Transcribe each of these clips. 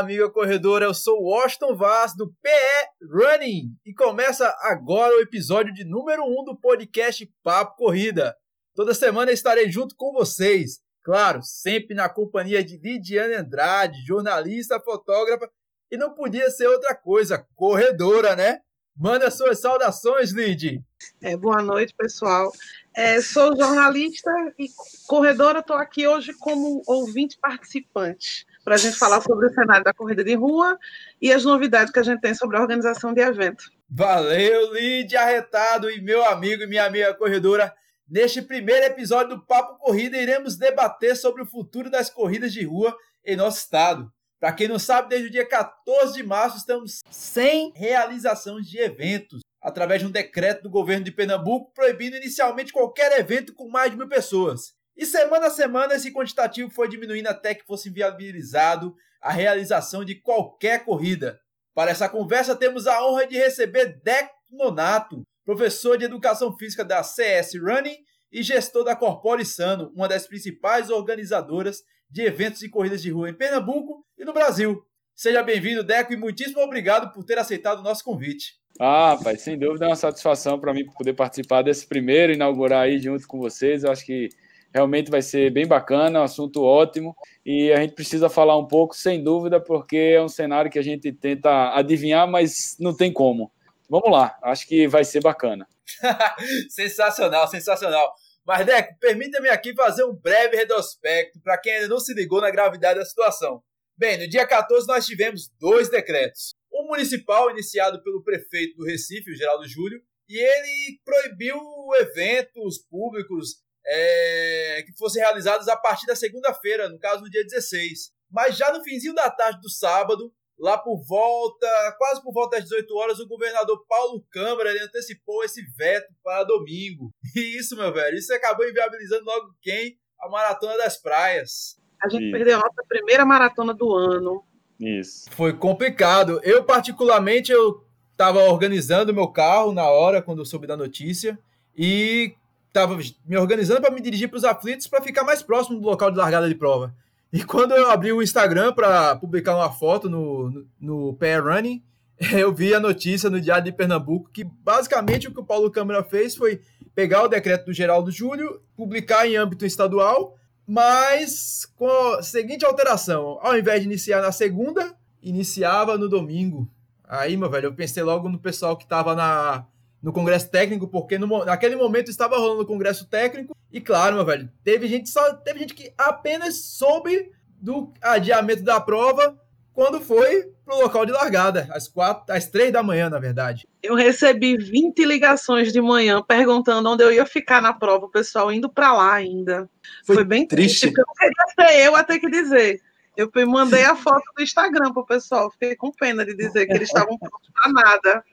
amiga corredora. Eu sou Washington Vaz do PE Running e começa agora o episódio de número 1 um do podcast Papo Corrida. Toda semana estarei junto com vocês, claro, sempre na companhia de Lidiane Andrade, jornalista, fotógrafa e não podia ser outra coisa, corredora, né? Manda suas saudações, Lid. É, boa noite, pessoal. É, sou jornalista e corredora, estou aqui hoje como ouvinte participante para a gente falar sobre o cenário da corrida de rua e as novidades que a gente tem sobre a organização de evento. Valeu, Lid Arretado e meu amigo e minha amiga corredora. Neste primeiro episódio do Papo Corrida, iremos debater sobre o futuro das corridas de rua em nosso estado. Para quem não sabe, desde o dia 14 de março estamos sem realização de eventos através de um decreto do governo de Pernambuco proibindo inicialmente qualquer evento com mais de mil pessoas. E semana a semana esse quantitativo foi diminuindo até que fosse viabilizado a realização de qualquer corrida. Para essa conversa temos a honra de receber Deco Nonato, professor de Educação Física da CS Running e gestor da Corpore Sano, uma das principais organizadoras de eventos e corridas de rua em Pernambuco e no Brasil. Seja bem-vindo, Deco, e muitíssimo obrigado por ter aceitado o nosso convite. Ah, pai, sem dúvida é uma satisfação para mim poder participar desse primeiro, inaugurar aí junto com vocês. Eu acho que realmente vai ser bem bacana, um assunto ótimo. E a gente precisa falar um pouco, sem dúvida, porque é um cenário que a gente tenta adivinhar, mas não tem como. Vamos lá, acho que vai ser bacana. sensacional, sensacional. Mas, Deco, permita-me aqui fazer um breve retrospecto para quem ainda não se ligou na gravidade da situação. Bem, no dia 14 nós tivemos dois decretos. Um municipal iniciado pelo prefeito do Recife, o Geraldo Júlio, e ele proibiu eventos públicos é, que fossem realizados a partir da segunda-feira, no caso no dia 16. Mas já no finzinho da tarde do sábado, lá por volta, quase por volta das 18 horas, o governador Paulo Câmara ele antecipou esse veto para domingo. E isso, meu velho, isso acabou inviabilizando logo quem? A Maratona das Praias. A gente perdeu a nossa primeira maratona do ano. Isso. Foi complicado. Eu, particularmente, eu estava organizando meu carro na hora, quando eu soube da notícia, e estava me organizando para me dirigir para os aflitos para ficar mais próximo do local de largada de prova. E quando eu abri o Instagram para publicar uma foto no, no, no Pair Running, eu vi a notícia no Diário de Pernambuco que basicamente o que o Paulo Câmara fez foi pegar o decreto do Geraldo Júlio, publicar em âmbito estadual mas com a seguinte alteração: ao invés de iniciar na segunda, iniciava no domingo. Aí, meu velho, eu pensei logo no pessoal que estava na, no Congresso Técnico, porque no, naquele momento estava rolando o Congresso Técnico, e claro, meu velho, teve gente só teve gente que apenas soube do adiamento da prova quando foi pro local de largada, às quatro, às três da manhã, na verdade. Eu recebi 20 ligações de manhã perguntando onde eu ia ficar na prova, o pessoal indo para lá ainda. Foi, Foi bem triste. triste. Eu não queria ser eu a ter que dizer. Eu mandei a foto do Instagram pro pessoal, fiquei com pena de dizer que eles estavam prontos para nada.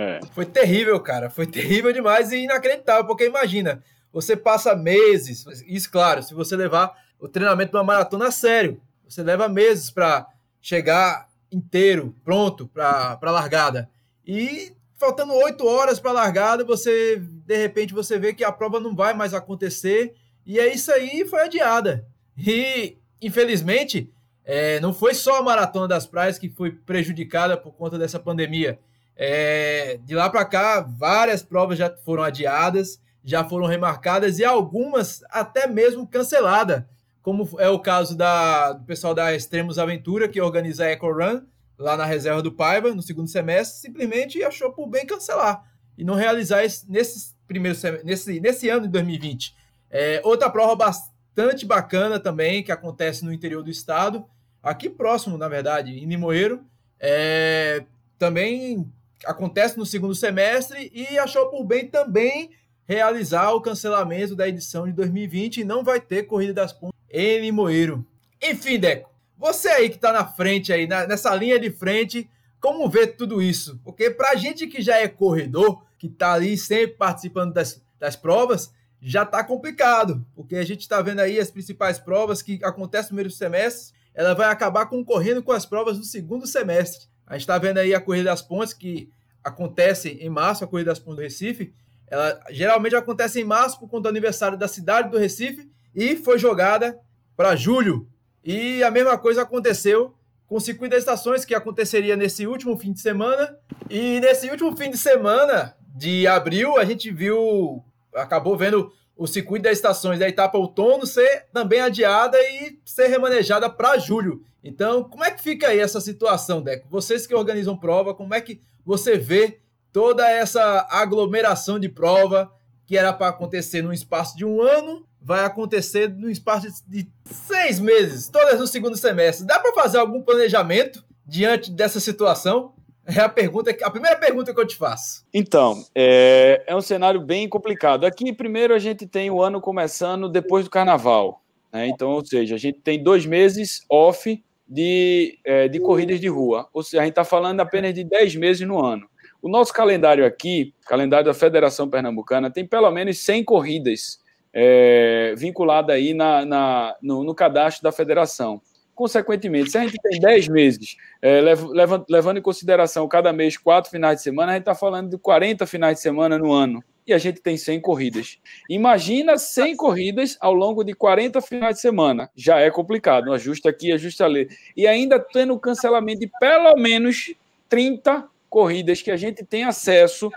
É. Foi terrível, cara. Foi terrível demais e inacreditável, porque imagina, você passa meses, isso claro, se você levar o treinamento de uma maratona a sério, você leva meses para chegar inteiro, pronto para a largada. E faltando oito horas para a largada, você de repente você vê que a prova não vai mais acontecer e é isso aí foi adiada. E infelizmente é, não foi só a maratona das praias que foi prejudicada por conta dessa pandemia. É, de lá para cá, várias provas já foram adiadas, já foram remarcadas e algumas até mesmo canceladas como é o caso da, do pessoal da Extremos Aventura, que organiza a Eco Run, lá na reserva do Paiva, no segundo semestre, simplesmente achou por bem cancelar e não realizar esse, nesse, primeiro nesse, nesse ano de 2020. É, outra prova bastante bacana também, que acontece no interior do estado, aqui próximo, na verdade, em Limoeiro, é, também acontece no segundo semestre e achou por bem também realizar o cancelamento da edição de 2020 e não vai ter Corrida das Pontes em Limoeiro. Enfim, Deco, você aí que está na frente aí, nessa linha de frente, como vê tudo isso? Porque para a gente que já é corredor, que está ali sempre participando das, das provas, já está complicado, porque a gente está vendo aí as principais provas que acontecem no primeiro semestre, ela vai acabar concorrendo com as provas do segundo semestre. A gente está vendo aí a Corrida das Pontes, que acontece em março, a Corrida das Pontes do Recife, ela geralmente acontece em março por conta do aniversário da cidade do Recife, e foi jogada para julho. E a mesma coisa aconteceu com o circuito das estações, que aconteceria nesse último fim de semana. E nesse último fim de semana de abril, a gente viu, acabou vendo o circuito das estações da etapa outono ser também adiada e ser remanejada para julho. Então, como é que fica aí essa situação, Deco? Vocês que organizam prova, como é que você vê toda essa aglomeração de prova que era para acontecer num espaço de um ano, vai acontecer num espaço de seis meses, todas no segundo semestre. Dá para fazer algum planejamento diante dessa situação? É a pergunta, a primeira pergunta que eu te faço. Então, é, é um cenário bem complicado. Aqui, primeiro, a gente tem o ano começando depois do carnaval. Né? Então, ou seja, a gente tem dois meses off de, é, de corridas de rua. Ou seja, a gente está falando apenas de dez meses no ano. O nosso calendário aqui, calendário da Federação Pernambucana, tem pelo menos 100 corridas é, vinculadas aí na, na no, no, cadastro da federação. Consequentemente, se a gente tem 10 meses, é, levando, levando em consideração cada mês quatro finais de semana, a gente está falando de 40 finais de semana no ano. E a gente tem 100 corridas. Imagina 100 corridas ao longo de 40 finais de semana. Já é complicado. Um ajuste aqui, ajuste ali. E ainda tendo cancelamento de pelo menos 30 corridas que a gente tem acesso,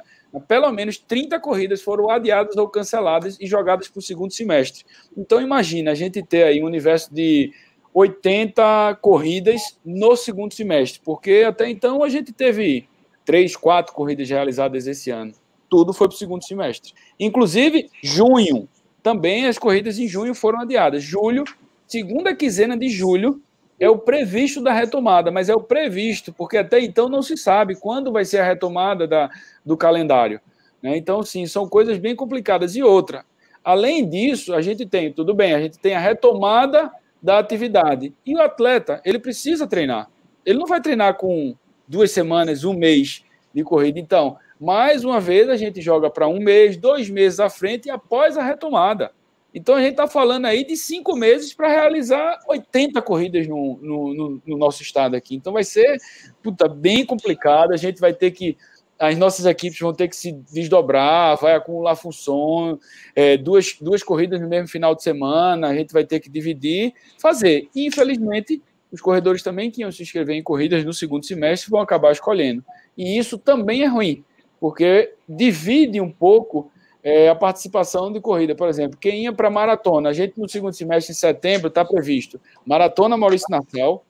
pelo menos 30 corridas foram adiadas ou canceladas e jogadas para o segundo semestre. Então, imagina a gente ter aí um universo de 80 corridas no segundo semestre, porque até então a gente teve três, quatro corridas realizadas esse ano. Tudo foi para o segundo semestre. Inclusive, junho. Também as corridas em junho foram adiadas. Julho, segunda quinzena de julho, é o previsto da retomada, mas é o previsto, porque até então não se sabe quando vai ser a retomada da, do calendário. Né? Então, sim, são coisas bem complicadas. E outra, além disso, a gente tem, tudo bem, a gente tem a retomada da atividade. E o atleta, ele precisa treinar. Ele não vai treinar com duas semanas, um mês de corrida. Então, mais uma vez, a gente joga para um mês, dois meses à frente e após a retomada. Então a gente está falando aí de cinco meses para realizar 80 corridas no, no, no, no, nosso estado aqui. Então vai ser puta, bem complicado. A gente vai ter que. As nossas equipes vão ter que se desdobrar, vai acumular função, é, duas, duas corridas no mesmo final de semana, a gente vai ter que dividir, fazer. E, infelizmente, os corredores também que iam se inscrever em corridas no segundo semestre vão acabar escolhendo. E isso também é ruim, porque divide um pouco é, a participação de corrida. Por exemplo, quem ia para maratona, a gente no segundo semestre, em setembro, está previsto Maratona Maurício Nassau,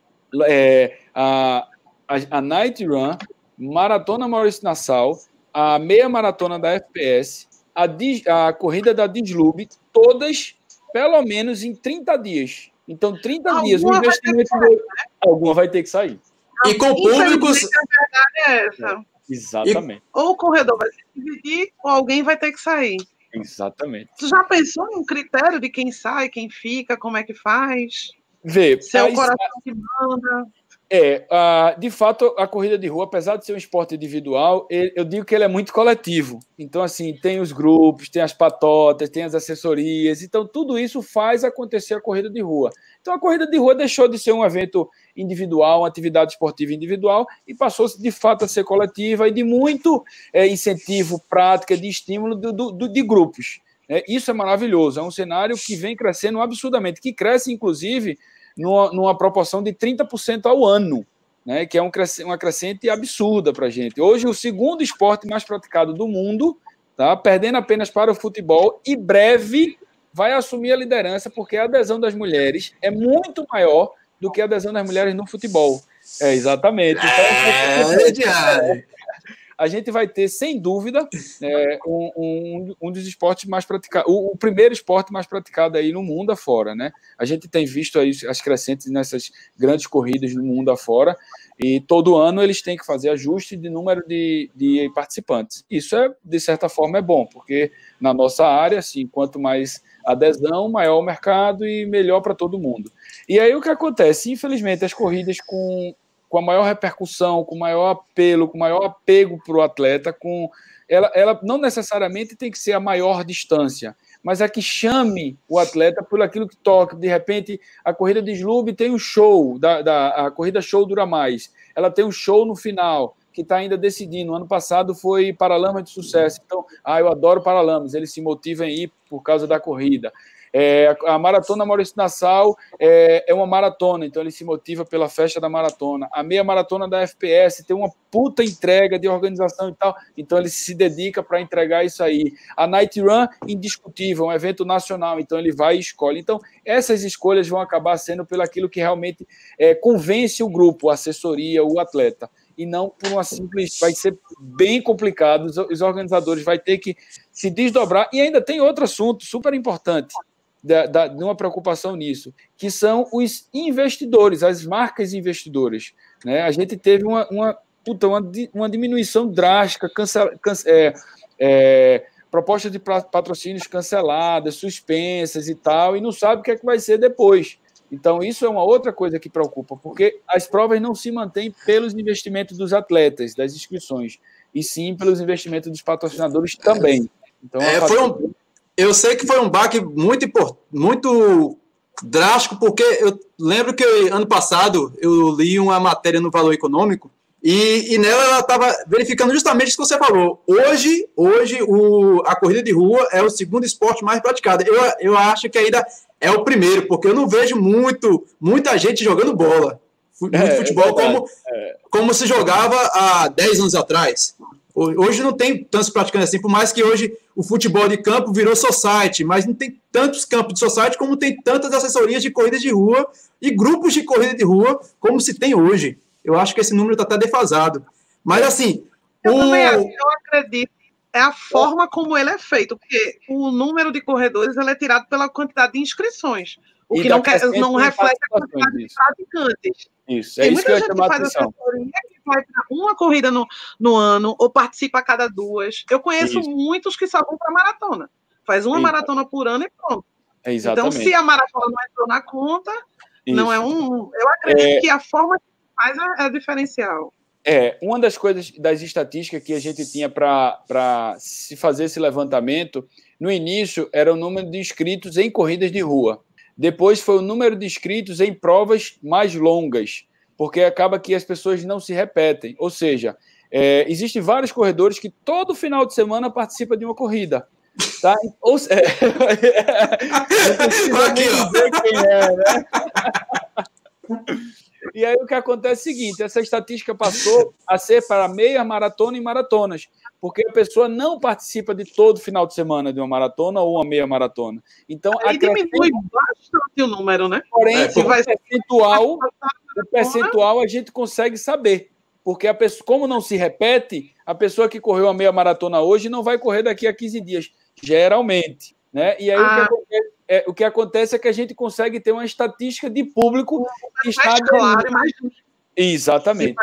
é, a, a, a, Night Run, Maratona Maurício Nassau, a meia maratona da FPS, a, a corrida da Dislube, todas pelo menos em 30 dias. Então, 30 alguma dias, o investimento. Vai sair, né? Alguma vai ter que sair. E com públicos. A verdade é essa. Exatamente. E, ou o corredor vai se dividir, ou alguém vai ter que sair. Exatamente. Tu já pensou em um critério de quem sai, quem fica, como é que faz? Vê. Se é o coração que manda. É, uh, de fato, a corrida de rua, apesar de ser um esporte individual, ele, eu digo que ele é muito coletivo. Então, assim, tem os grupos, tem as patotas, tem as assessorias. Então, tudo isso faz acontecer a corrida de rua. Então, a corrida de rua deixou de ser um evento individual, uma atividade esportiva individual, e passou de fato a ser coletiva e de muito é, incentivo, prática, de estímulo do, do, de grupos. É, isso é maravilhoso. É um cenário que vem crescendo absurdamente, que cresce, inclusive numa, numa proporção de 30% ao ano, né, que é um, uma crescente absurda para a gente. Hoje, o segundo esporte mais praticado do mundo, tá, perdendo apenas para o futebol, e breve vai assumir a liderança, porque a adesão das mulheres é muito maior do que a adesão das mulheres no futebol. É, exatamente. Então, é, é, a gente vai ter, sem dúvida, é, um, um, um, dos esportes mais praticados, o, o, primeiro esporte mais praticado aí no mundo afora, né? A gente tem visto aí as crescentes nessas grandes corridas no mundo afora, e todo ano eles têm que fazer ajuste de número de, de participantes. Isso, é, de certa forma, é bom, porque na nossa área, assim, quanto mais adesão, maior o mercado e melhor para todo mundo. E aí o que acontece? Infelizmente, as corridas com com a maior repercussão, com maior apelo, com maior apego para o atleta, com ela, ela não necessariamente tem que ser a maior distância, mas é que chame o atleta por aquilo que toca. De repente, a corrida de slub tem um show, da, da, a corrida show dura mais. Ela tem um show no final, que está ainda decidindo. Ano passado foi Paralamas de sucesso. Então, ah, eu adoro Paralamas, eles se motivam a ir por causa da corrida. É, a Maratona Maurício Nassau é, é uma maratona, então ele se motiva pela festa da maratona. A meia maratona da FPS tem uma puta entrega de organização e tal, então ele se dedica para entregar isso aí. A Night Run, indiscutível, um evento nacional, então ele vai e escolhe. Então, essas escolhas vão acabar sendo pelo aquilo que realmente é, convence o grupo, a assessoria, o atleta e não por uma simples. Vai ser bem complicado. Os, organizadores vai ter que se desdobrar. E ainda tem outro assunto super importante. Da, da, de uma preocupação nisso, que são os investidores, as marcas investidoras. Né? A gente teve uma, uma, puta, uma, uma diminuição drástica, cancel, cance, é, é, propostas de patrocínios canceladas, suspensas e tal, e não sabe o que é que vai ser depois. Então, isso é uma outra coisa que preocupa, porque as provas não se mantêm pelos investimentos dos atletas, das inscrições, e sim pelos investimentos dos patrocinadores também. Então, é, foi um, eu sei que foi um baque muito, muito drástico, porque eu lembro que ano passado eu li uma matéria no Valor Econômico e, e nela ela estava verificando justamente isso que você falou. Hoje, hoje o, a corrida de rua é o segundo esporte mais praticado. Eu, eu acho que ainda é o primeiro, porque eu não vejo muito, muita gente jogando bola. Muito é, futebol é como, é. como se jogava há 10 anos atrás. Hoje não tem tantos praticantes assim, por mais que hoje o futebol de campo virou society, mas não tem tantos campos de society como tem tantas assessorias de corrida de rua e grupos de corrida de rua como se tem hoje. Eu acho que esse número está até defasado. Mas assim. Eu o... também acho, eu acredito é a forma como ele é feito, porque o número de corredores ele é tirado pela quantidade de inscrições, o que não, quer, não reflete a quantidade de praticantes. Isso, é Tem isso que eu gente que faz atenção. que vai para uma corrida no, no ano ou participa a cada duas. Eu conheço isso. muitos que só vão para maratona. Faz uma isso. maratona por ano e pronto. É então, se a maratona não entrou na conta, isso. não é um. Eu acredito é... que a forma que faz é, é diferencial. É, uma das coisas das estatísticas que a gente tinha para se fazer esse levantamento, no início era o número de inscritos em corridas de rua. Depois foi o número de inscritos em provas mais longas, porque acaba que as pessoas não se repetem. Ou seja, é, existem vários corredores que todo final de semana participam de uma corrida. Tá? Ou, precisa dizer quem é, né? E aí o que acontece é o seguinte: essa estatística passou a ser para meia maratona e maratonas, porque a pessoa não participa de todo final de semana de uma maratona ou uma meia maratona. Então, aí diminui bastante o número, né? Porém, é, o, percentual, o percentual a gente consegue saber. Porque a pessoa, como não se repete, a pessoa que correu a meia maratona hoje não vai correr daqui a 15 dias, geralmente. Né? E aí ah. o, que ah. acontece, é, o que acontece é que a gente consegue ter uma estatística de público que está. Claro, mais... Exatamente.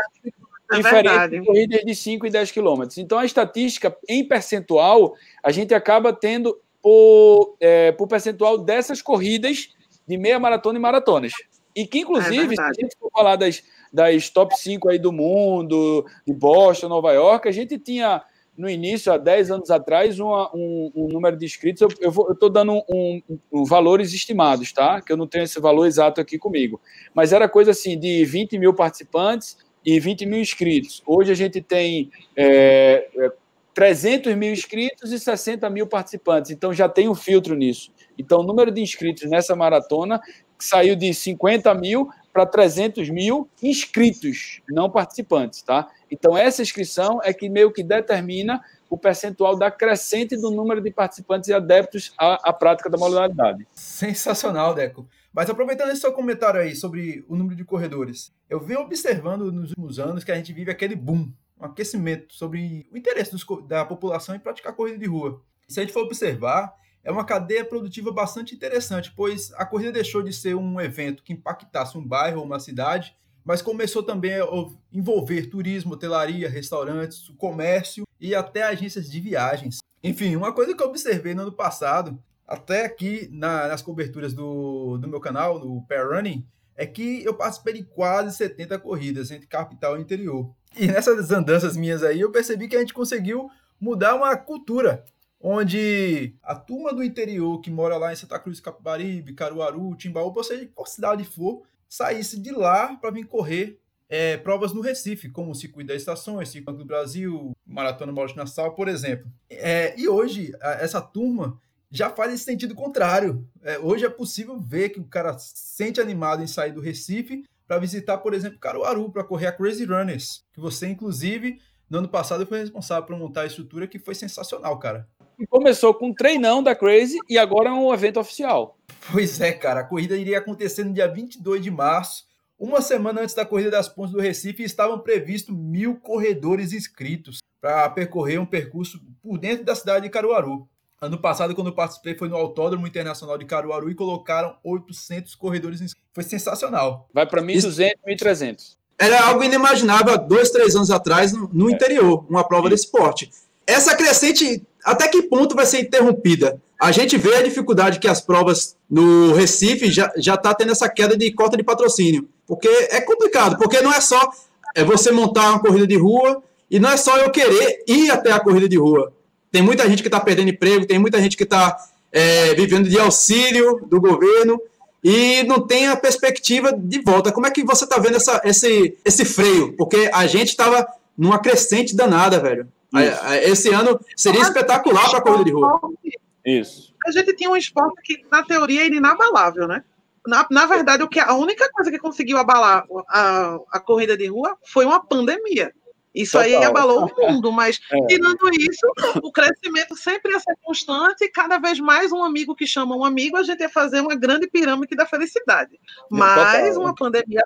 É Diferente de corridas de 5 e 10 quilômetros. Então, a estatística, em percentual, a gente acaba tendo por, é, por percentual dessas corridas de meia maratona e maratonas. E que, inclusive, é se a gente for falar das, das top 5 aí do mundo, de Boston, Nova York, a gente tinha no início, há 10 anos atrás, uma, um, um, número de inscritos. Eu estou dando um, um, valores estimados, tá? Que eu não tenho esse valor exato aqui comigo. Mas era coisa assim de 20 mil participantes e 20 mil inscritos. Hoje a gente tem é, 300 é, mil inscritos e 60 mil participantes. Então já tem um filtro nisso. Então o número de inscritos nessa maratona saiu de 50 mil para 300 mil inscritos, não participantes, tá? Então, essa inscrição é que meio que determina o percentual da crescente do número de participantes e adeptos à, à prática da modalidade. Sensacional, Deco. Mas aproveitando esse seu comentário aí sobre o número de corredores, eu venho observando nos últimos anos que a gente vive aquele boom, um aquecimento sobre o interesse dos, da população em praticar corrida de rua. Se a gente for observar, é uma cadeia produtiva bastante interessante, pois a corrida deixou de ser um evento que impactasse um bairro ou uma cidade mas começou também a envolver turismo, hotelaria, restaurantes, comércio e até agências de viagens. Enfim, uma coisa que eu observei no ano passado, até aqui na, nas coberturas do, do meu canal, no Pair Running, é que eu participei de quase 70 corridas entre capital e interior. E nessas andanças minhas aí, eu percebi que a gente conseguiu mudar uma cultura, onde a turma do interior que mora lá em Santa Cruz, Capibaribe, Caruaru, Timbaúba, ou seja, qual cidade for, saísse de lá para vir correr é, provas no Recife, como o Circuito das Estações, Circuito do Brasil, Maratona Nassau, por exemplo. É, e hoje, essa turma já faz esse sentido contrário. É, hoje é possível ver que o cara sente animado em sair do Recife para visitar, por exemplo, Caruaru, para correr a Crazy Runners, que você, inclusive, no ano passado foi responsável por montar a estrutura que foi sensacional, cara. E começou com um treinão da Crazy e agora é um evento oficial. Pois é, cara. A corrida iria acontecer no dia 22 de março, uma semana antes da Corrida das Pontes do Recife, estavam previstos mil corredores inscritos para percorrer um percurso por dentro da cidade de Caruaru. Ano passado, quando eu participei, foi no Autódromo Internacional de Caruaru e colocaram 800 corredores inscritos. Foi sensacional. Vai para 1.200, 1.300. Era algo inimaginável há dois, três anos atrás no, no é. interior, uma prova desse porte. Essa crescente, até que ponto vai ser interrompida? A gente vê a dificuldade que as provas no Recife já está tendo essa queda de cota de patrocínio, porque é complicado, porque não é só é você montar uma corrida de rua e não é só eu querer ir até a corrida de rua. Tem muita gente que está perdendo emprego, tem muita gente que está é, vivendo de auxílio do governo e não tem a perspectiva de volta. Como é que você está vendo essa, esse, esse freio? Porque a gente estava numa crescente danada, velho. Esse ano seria espetacular para a corrida de rua. Isso. A gente tinha um esporte que, na teoria, era inabalável, né? Na, na verdade, o que, a única coisa que conseguiu abalar a, a corrida de rua foi uma pandemia. Isso Total. aí abalou o mundo, mas é. tirando isso, o crescimento sempre ia ser constante e cada vez mais um amigo que chama um amigo, a gente ia fazer uma grande pirâmide da felicidade. Mas Total. uma pandemia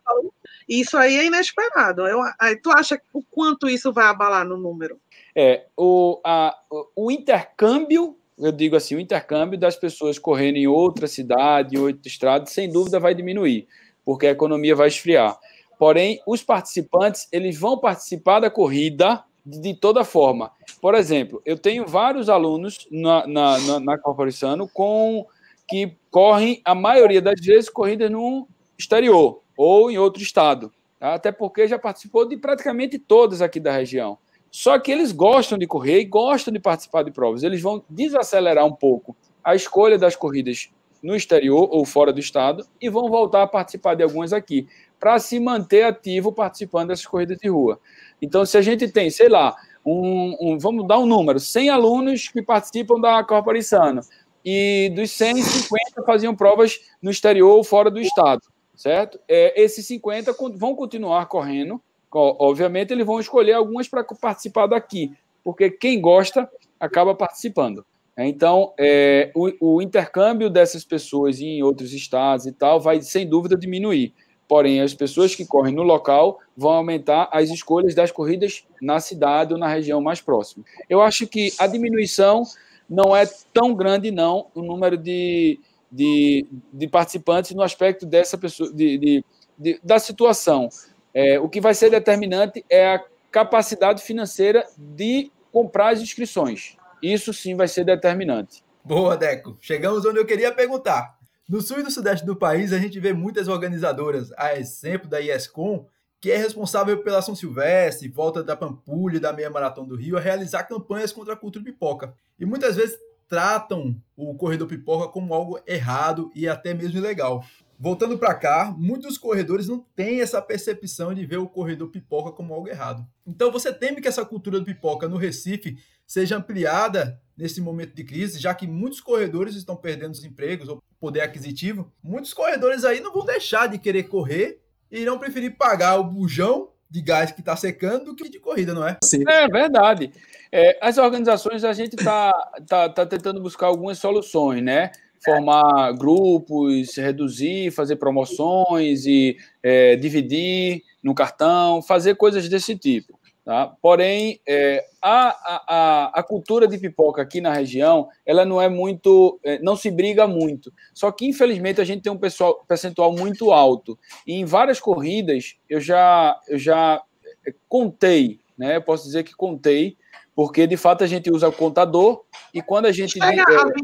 isso aí é inesperado. Eu, aí, tu acha o quanto isso vai abalar no número? É, o, a, o intercâmbio eu digo assim, o intercâmbio das pessoas correndo em outra cidade, em outro estado, sem dúvida vai diminuir, porque a economia vai esfriar. Porém, os participantes, eles vão participar da corrida de toda forma. Por exemplo, eu tenho vários alunos na, na, na, na Corporação com que correm, a maioria das vezes, corridas no exterior ou em outro estado. Tá? Até porque já participou de praticamente todas aqui da região. Só que eles gostam de correr e gostam de participar de provas. Eles vão desacelerar um pouco a escolha das corridas no exterior ou fora do estado e vão voltar a participar de algumas aqui, para se manter ativo participando dessas corridas de rua. Então, se a gente tem, sei lá, um, um vamos dar um número, 100 alunos que participam da Corporação e dos 100, 50 faziam provas no exterior ou fora do estado, certo? É, esses 50 vão continuar correndo Obviamente, eles vão escolher algumas para participar daqui, porque quem gosta acaba participando. Então, é, o, o, intercâmbio dessas pessoas em outros estados e tal vai, sem dúvida, diminuir. Porém, as pessoas que correm no local vão aumentar as escolhas das corridas na cidade ou na região mais próxima. Eu acho que a diminuição não é tão grande, não, o número de, de, de participantes no aspecto dessa pessoa, de, de, de da situação. É, o que vai ser determinante é a capacidade financeira de comprar as inscrições. Isso sim vai ser determinante. Boa, Deco. Chegamos onde eu queria perguntar. No sul e no sudeste do país, a gente vê muitas organizadoras, a exemplo da IESCOM, que é responsável pela São Silvestre, volta da Pampulha e da Meia Maratona do Rio, a realizar campanhas contra a cultura pipoca. E muitas vezes tratam o corredor pipoca como algo errado e até mesmo ilegal. Voltando para cá, muitos corredores não têm essa percepção de ver o corredor pipoca como algo errado. Então você teme que essa cultura do pipoca no Recife seja ampliada nesse momento de crise, já que muitos corredores estão perdendo os empregos ou poder aquisitivo. Muitos corredores aí não vão deixar de querer correr e irão preferir pagar o bujão de gás que está secando do que de corrida, não é? Sim. É verdade. É, as organizações, a gente está tá, tá tentando buscar algumas soluções, né? Formar grupos, reduzir, fazer promoções e é, dividir no cartão, fazer coisas desse tipo. Tá? Porém, é, a, a, a cultura de pipoca aqui na região, ela não é muito, é, não se briga muito. Só que, infelizmente, a gente tem um pessoal, percentual muito alto. E em várias corridas, eu já, eu já é, contei, né? Eu posso dizer que contei, porque de fato a gente usa o contador e quando a gente. Chega a 20%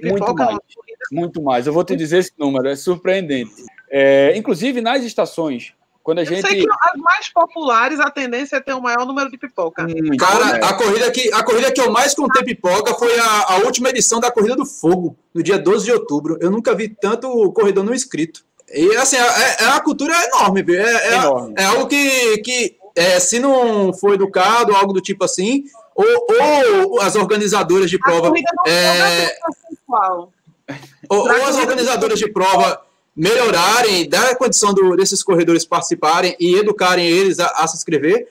de pipoca muito mais, muito mais. Eu vou te dizer esse número, é surpreendente. É, inclusive nas estações, quando a eu gente. Sei que as mais populares, a tendência é ter o um maior número de pipoca. Hum, Cara, é. a corrida, que, a corrida que eu mais contei pipoca foi a, a última edição da Corrida do Fogo, no dia 12 de outubro. Eu nunca vi tanto corredor no inscrito. E assim, é, é uma cultura enorme, é, é, enorme. é algo que, que é, se não for educado, algo do tipo assim, ou, ou as organizadoras de prova. É, ou, ou as organizadoras de prova melhorarem, dar a condição do, desses corredores participarem e educarem eles a, a se inscrever,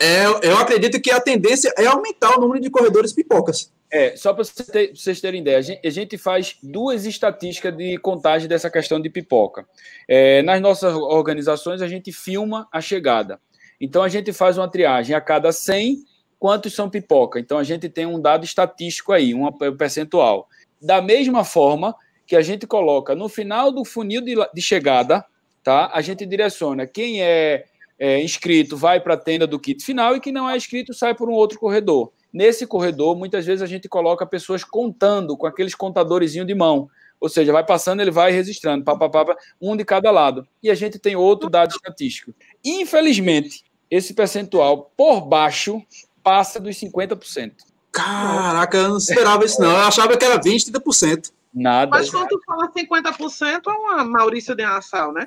é, eu acredito que a tendência é aumentar o número de corredores pipocas. É, só para vocês terem ideia, a gente, a gente, faz duas estatísticas de contagem dessa questão de pipoca. É, nas nossas organizações, a gente filma a chegada. Então, a gente faz uma triagem a cada 100, quantos são pipoca. Então, a gente tem um dado estatístico aí, um percentual. Da mesma forma que a gente coloca no final do funil de, de chegada, tá? a gente direciona quem é, é inscrito vai para a tenda do kit final e quem não é inscrito sai por um outro corredor. Nesse corredor, muitas vezes a gente coloca pessoas contando com aqueles contadorzinhos de mão. Ou seja, vai passando, ele vai registrando, pá, pá, pá, um de cada lado. E a gente tem outro dado estatístico. Infelizmente, esse percentual por baixo passa dos 50%. Caraca, eu não esperava isso, não. Eu achava que era 20%, 30%. Nada. Mas quando tu fala 50%, é uma Maurício de Nassau, né?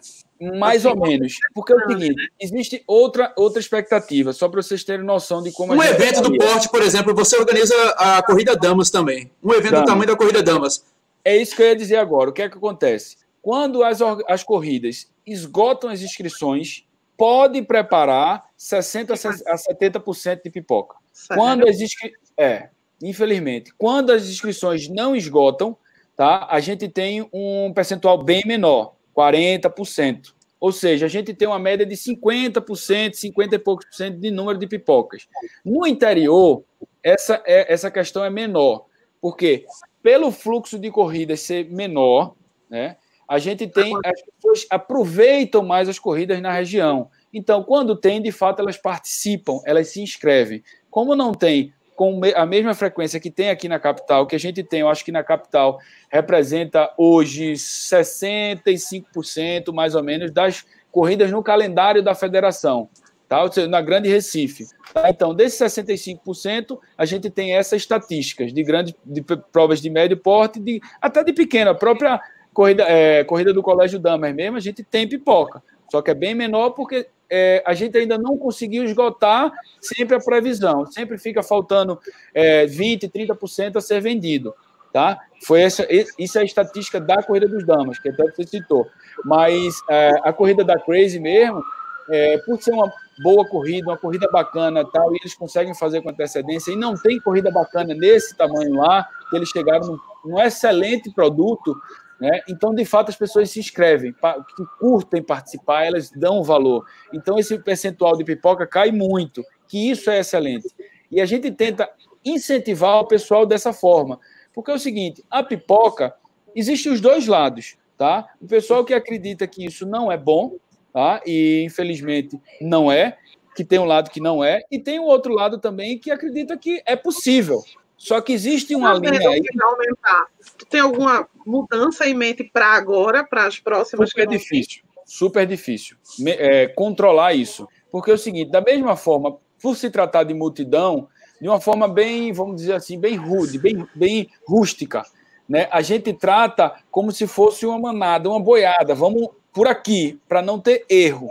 Mais assim, ou menos. Porque é o seguinte, né? existe outra, outra expectativa, só para vocês terem noção de como Um evento do porte, por exemplo, você organiza a Corrida Damas também. Um evento Damas. do tamanho da Corrida Damas. É isso que eu ia dizer agora. O que é que acontece? Quando as, as corridas esgotam as inscrições, pode preparar 60% a 70% de pipoca. Quando as inscrições. É, infelizmente. Quando as inscrições não esgotam, tá? a gente tem um percentual bem menor, 40%. Ou seja, a gente tem uma média de 50%, 50 e poucos por cento de número de pipocas. No interior, essa, é, essa questão é menor, porque pelo fluxo de corridas ser menor, né, a gente tem as pessoas aproveitam mais as corridas na região. Então, quando tem, de fato, elas participam, elas se inscrevem. Como não tem com a mesma frequência que tem aqui na capital, que a gente tem, eu acho que na capital representa hoje 65% mais ou menos das corridas no calendário da federação, tá? na Grande Recife. Tá? Então, desses 65%, a gente tem essas estatísticas de grandes de provas de médio porte, de, até de pequena, a própria corrida, é, corrida do Colégio Damas mesmo, a gente tem pipoca, só que é bem menor porque é, a gente ainda não conseguiu esgotar sempre a previsão, sempre fica faltando é, 20%, 30% a ser vendido. Tá? Foi essa, isso é a estatística da corrida dos damas, que até você citou. Mas é, a corrida da Crazy mesmo, é, por ser uma boa corrida, uma corrida bacana tal, e eles conseguem fazer com antecedência, e não tem corrida bacana nesse tamanho lá, que eles chegaram num, num excelente produto, né? Então, de fato, as pessoas se inscrevem, que curtem participar, elas dão valor. Então, esse percentual de pipoca cai muito, que isso é excelente. E a gente tenta incentivar o pessoal dessa forma. Porque é o seguinte, a pipoca, existem os dois lados, tá? O pessoal que acredita que isso não é bom, tá? E, infelizmente, não é, que tem um lado que não é, e tem o outro lado também que acredita que é possível, só que existe uma linha aí. Aumentar. Tu tem alguma mudança em mente para agora, para as próximas? Super difícil, super difícil é, controlar isso. Porque é o seguinte, da mesma forma, por se tratar de multidão, de uma forma bem, vamos dizer assim, bem rude, bem, bem rústica, né? A gente trata como se fosse uma manada, uma boiada. Vamos por aqui, para não ter erro.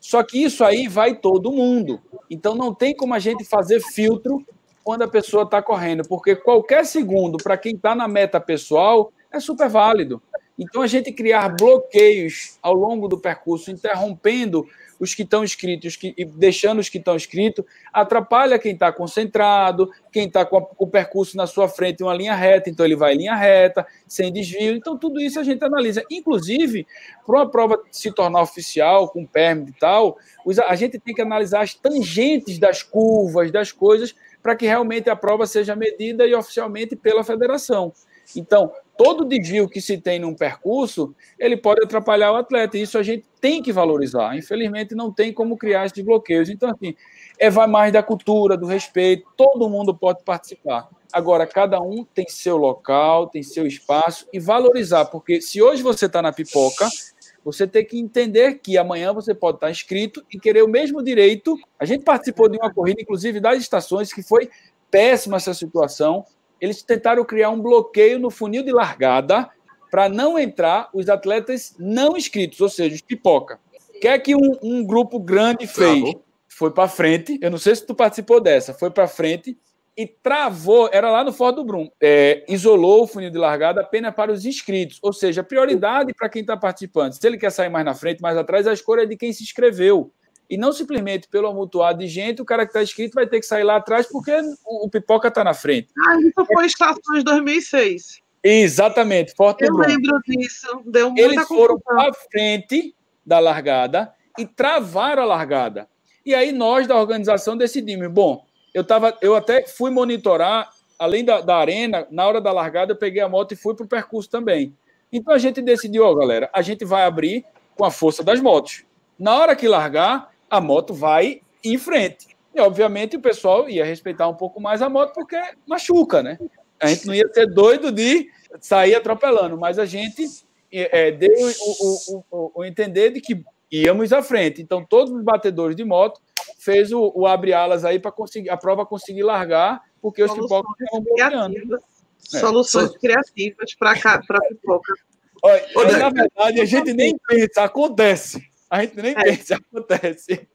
Só que isso aí vai todo mundo. Então não tem como a gente fazer filtro quando a pessoa está correndo, porque qualquer segundo para quem está na meta pessoal é super válido. Então, a gente criar bloqueios ao longo do percurso, interrompendo os que estão inscritos e deixando os que estão inscritos, atrapalha quem está concentrado, quem está com, com, o percurso na sua frente em uma linha reta, então ele vai em linha reta, sem desvio. Então, tudo isso a gente analisa. Inclusive, para uma prova se tornar oficial, com permit e tal, a gente tem que analisar as tangentes das curvas, das coisas, para que realmente a prova seja medida e oficialmente pela federação. Então, todo desvio que se tem num percurso, ele pode atrapalhar o atleta, e isso a gente tem que valorizar. Infelizmente, não tem como criar esses bloqueios. Então, assim, é vai mais da cultura, do respeito, todo mundo pode participar. Agora, cada um tem seu local, tem seu espaço, e valorizar, porque se hoje você está na pipoca, você tem que entender que amanhã você pode estar inscrito e querer o mesmo direito. A gente participou de uma corrida, inclusive das estações, que foi péssima essa situação. Eles tentaram criar um bloqueio no funil de largada para não entrar os atletas não inscritos, ou seja, os pipoca. O que é que um, um grupo grande fez? Foi para frente. Eu não sei se tu participou dessa. Foi para frente e travou, era lá no Ford do Brum, é, isolou o funil de largada apenas para os inscritos, ou seja, prioridade para quem está participando. Se ele quer sair mais na frente, mais atrás, a escolha é de quem se inscreveu. E não simplesmente pelo amontoado de gente, o cara que está inscrito vai ter que sair lá atrás porque o, o pipoca está na frente. Ah, isso foi Estações 2006. Exatamente, Forte Eu lembro disso, deu muita Eles foram para frente da largada e travaram a largada. E aí nós da organização decidimos, bom, eu, tava, eu até fui monitorar, além da, da arena, na hora da largada, eu peguei a moto e fui para o percurso também. Então a gente decidiu, ó, galera, a gente vai abrir com a força das motos. Na hora que largar, a moto vai em frente. E, obviamente, o pessoal ia respeitar um pouco mais a moto, porque machuca, né? A gente não ia ser doido de sair atropelando, mas a gente é, deu o, o, o, o entender de que íamos à frente. Então, todos os batedores de moto fez o, o abre-alas aí para conseguir a prova conseguir largar, porque Soluções os pipocas estavam bloqueando. É. Soluções é. criativas para pipoca. Olha, Olha, na verdade, a gente nem pensa, acontece. A gente nem é. pensa, acontece.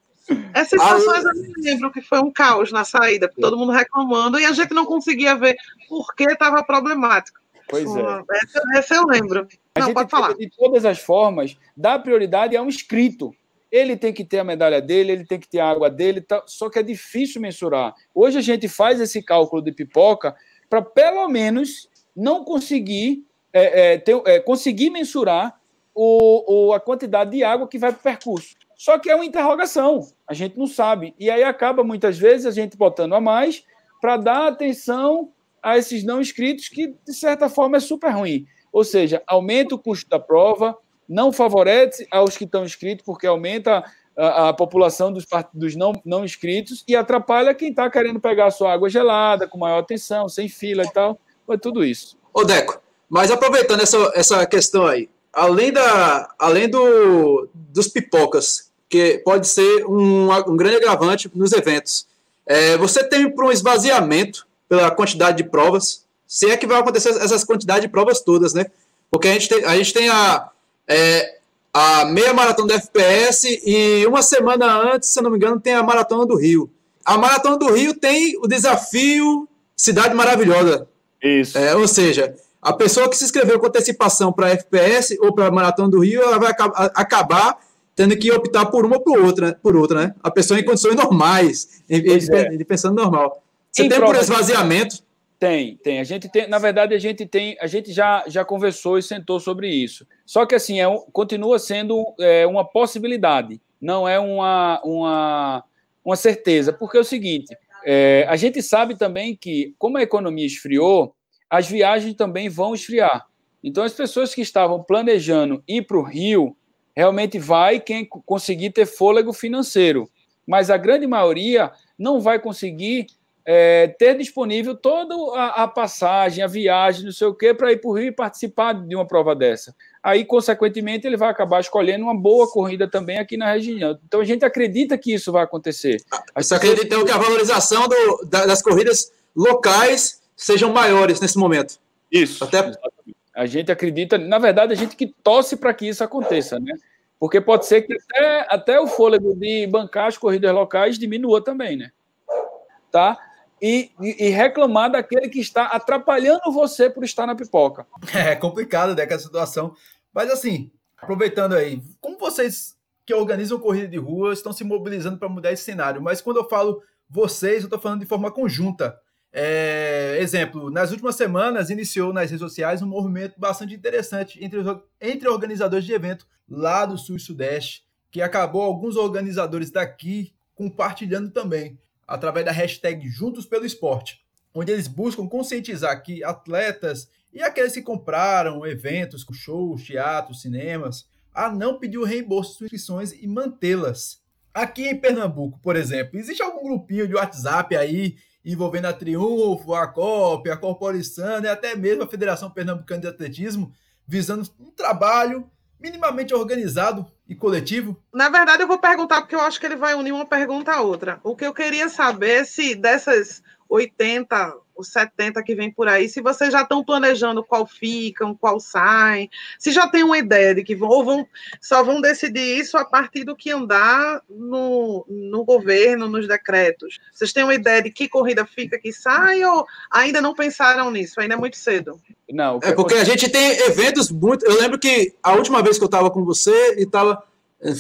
Essas situações eu me lembro que foi um caos na saída, todo mundo reclamando, e a gente não conseguia ver por que estava problemático. Pois é. Essa, essa eu lembro. A não, pode falar. De todas as formas, dá prioridade a um inscrito. Ele tem que ter a medalha dele, ele tem que ter a água dele, tá, só que é difícil mensurar. Hoje a gente faz esse cálculo de pipoca para pelo menos não conseguir é, é, ter, é, conseguir mensurar o, o, a quantidade de água que vai para o percurso. Só que é uma interrogação, a gente não sabe. E aí acaba muitas vezes a gente botando a mais para dar atenção a esses não inscritos, que de certa forma é super ruim. Ou seja, aumenta o custo da prova, não favorece aos que estão inscritos, porque aumenta a, a população dos, dos não, não inscritos e atrapalha quem está querendo pegar a sua água gelada, com maior atenção, sem fila e tal. Foi tudo isso. Ô, Deco, mas aproveitando essa, essa questão aí, além, da, além do, dos pipocas, que pode ser um, um grande agravante nos eventos, é, você tem para um esvaziamento pela quantidade de provas, se é que vai acontecer essas quantidades de provas todas, né? Porque a gente tem a, gente tem a, é, a meia maratona do FPS e uma semana antes, se eu não me engano, tem a maratona do Rio. A maratona do Rio tem o desafio Cidade Maravilhosa. Isso. É, ou seja, a pessoa que se inscreveu com antecipação para FPS ou para a Maratona do Rio, ela vai acabar tendo que optar por uma ou por outra, por outra, né? A pessoa em condições normais, ele, é. pensando normal. Você em tem por esvaziamento? Tem, tem. A gente tem, na verdade, a gente tem, a gente já, já conversou e sentou sobre isso. Só que assim, é continua sendo é, uma possibilidade, não é uma, uma, uma certeza. Porque é o seguinte: é, a gente sabe também que, como a economia esfriou, as viagens também vão esfriar. Então, as pessoas que estavam planejando ir para o Rio, realmente vai quem conseguir ter fôlego financeiro. Mas a grande maioria não vai conseguir é, ter disponível toda a, a, passagem, a viagem, não sei o quê, para ir para o Rio e participar de uma prova dessa. Aí, consequentemente, ele vai acabar escolhendo uma boa corrida também aqui na região. Então, a gente acredita que isso vai acontecer. Você acredita então, que a valorização do, das corridas locais sejam maiores nesse momento. Isso. Até... A gente acredita, na verdade, a gente que torce para que isso aconteça, né? Porque pode ser que até, até o fôlego de bancar as corridas locais diminua também, né? Tá? E, e, reclamar daquele que está atrapalhando você por estar na pipoca. É complicado, né, a situação. Mas assim, aproveitando aí, como vocês que organizam corrida de rua estão se mobilizando para mudar esse cenário? Mas quando eu falo vocês, eu estou falando de forma conjunta. É, exemplo, nas últimas semanas iniciou nas redes sociais um movimento bastante interessante entre, entre organizadores de evento lá do Sul e Sudeste, que acabou alguns organizadores daqui compartilhando também, através da hashtag Juntos pelo Esporte, onde eles buscam conscientizar que atletas e aqueles que compraram eventos, shows, teatros, cinemas, a não pedir o reembolso de inscrições e mantê-las. Aqui em Pernambuco, por exemplo, existe algum grupinho de WhatsApp aí envolvendo a Triunfo, a COP, a Corporação e até mesmo a Federação Pernambucana de Atletismo, visando um trabalho minimamente organizado e coletivo? Na verdade, eu vou perguntar porque eu acho que ele vai unir uma pergunta a outra. O que eu queria saber é se dessas 80 os 70 que vem por aí, se vocês já estão planejando qual ficam, qual saem, se já tem uma ideia de que vão, ou vão, só vão decidir isso a partir do que andar no, no governo, nos decretos. Vocês têm uma ideia de que corrida fica, que sai, ou ainda não pensaram nisso? Ainda é muito cedo. Não, é porque a gente tem eventos muito. Eu lembro que a última vez que eu estava com você e tava,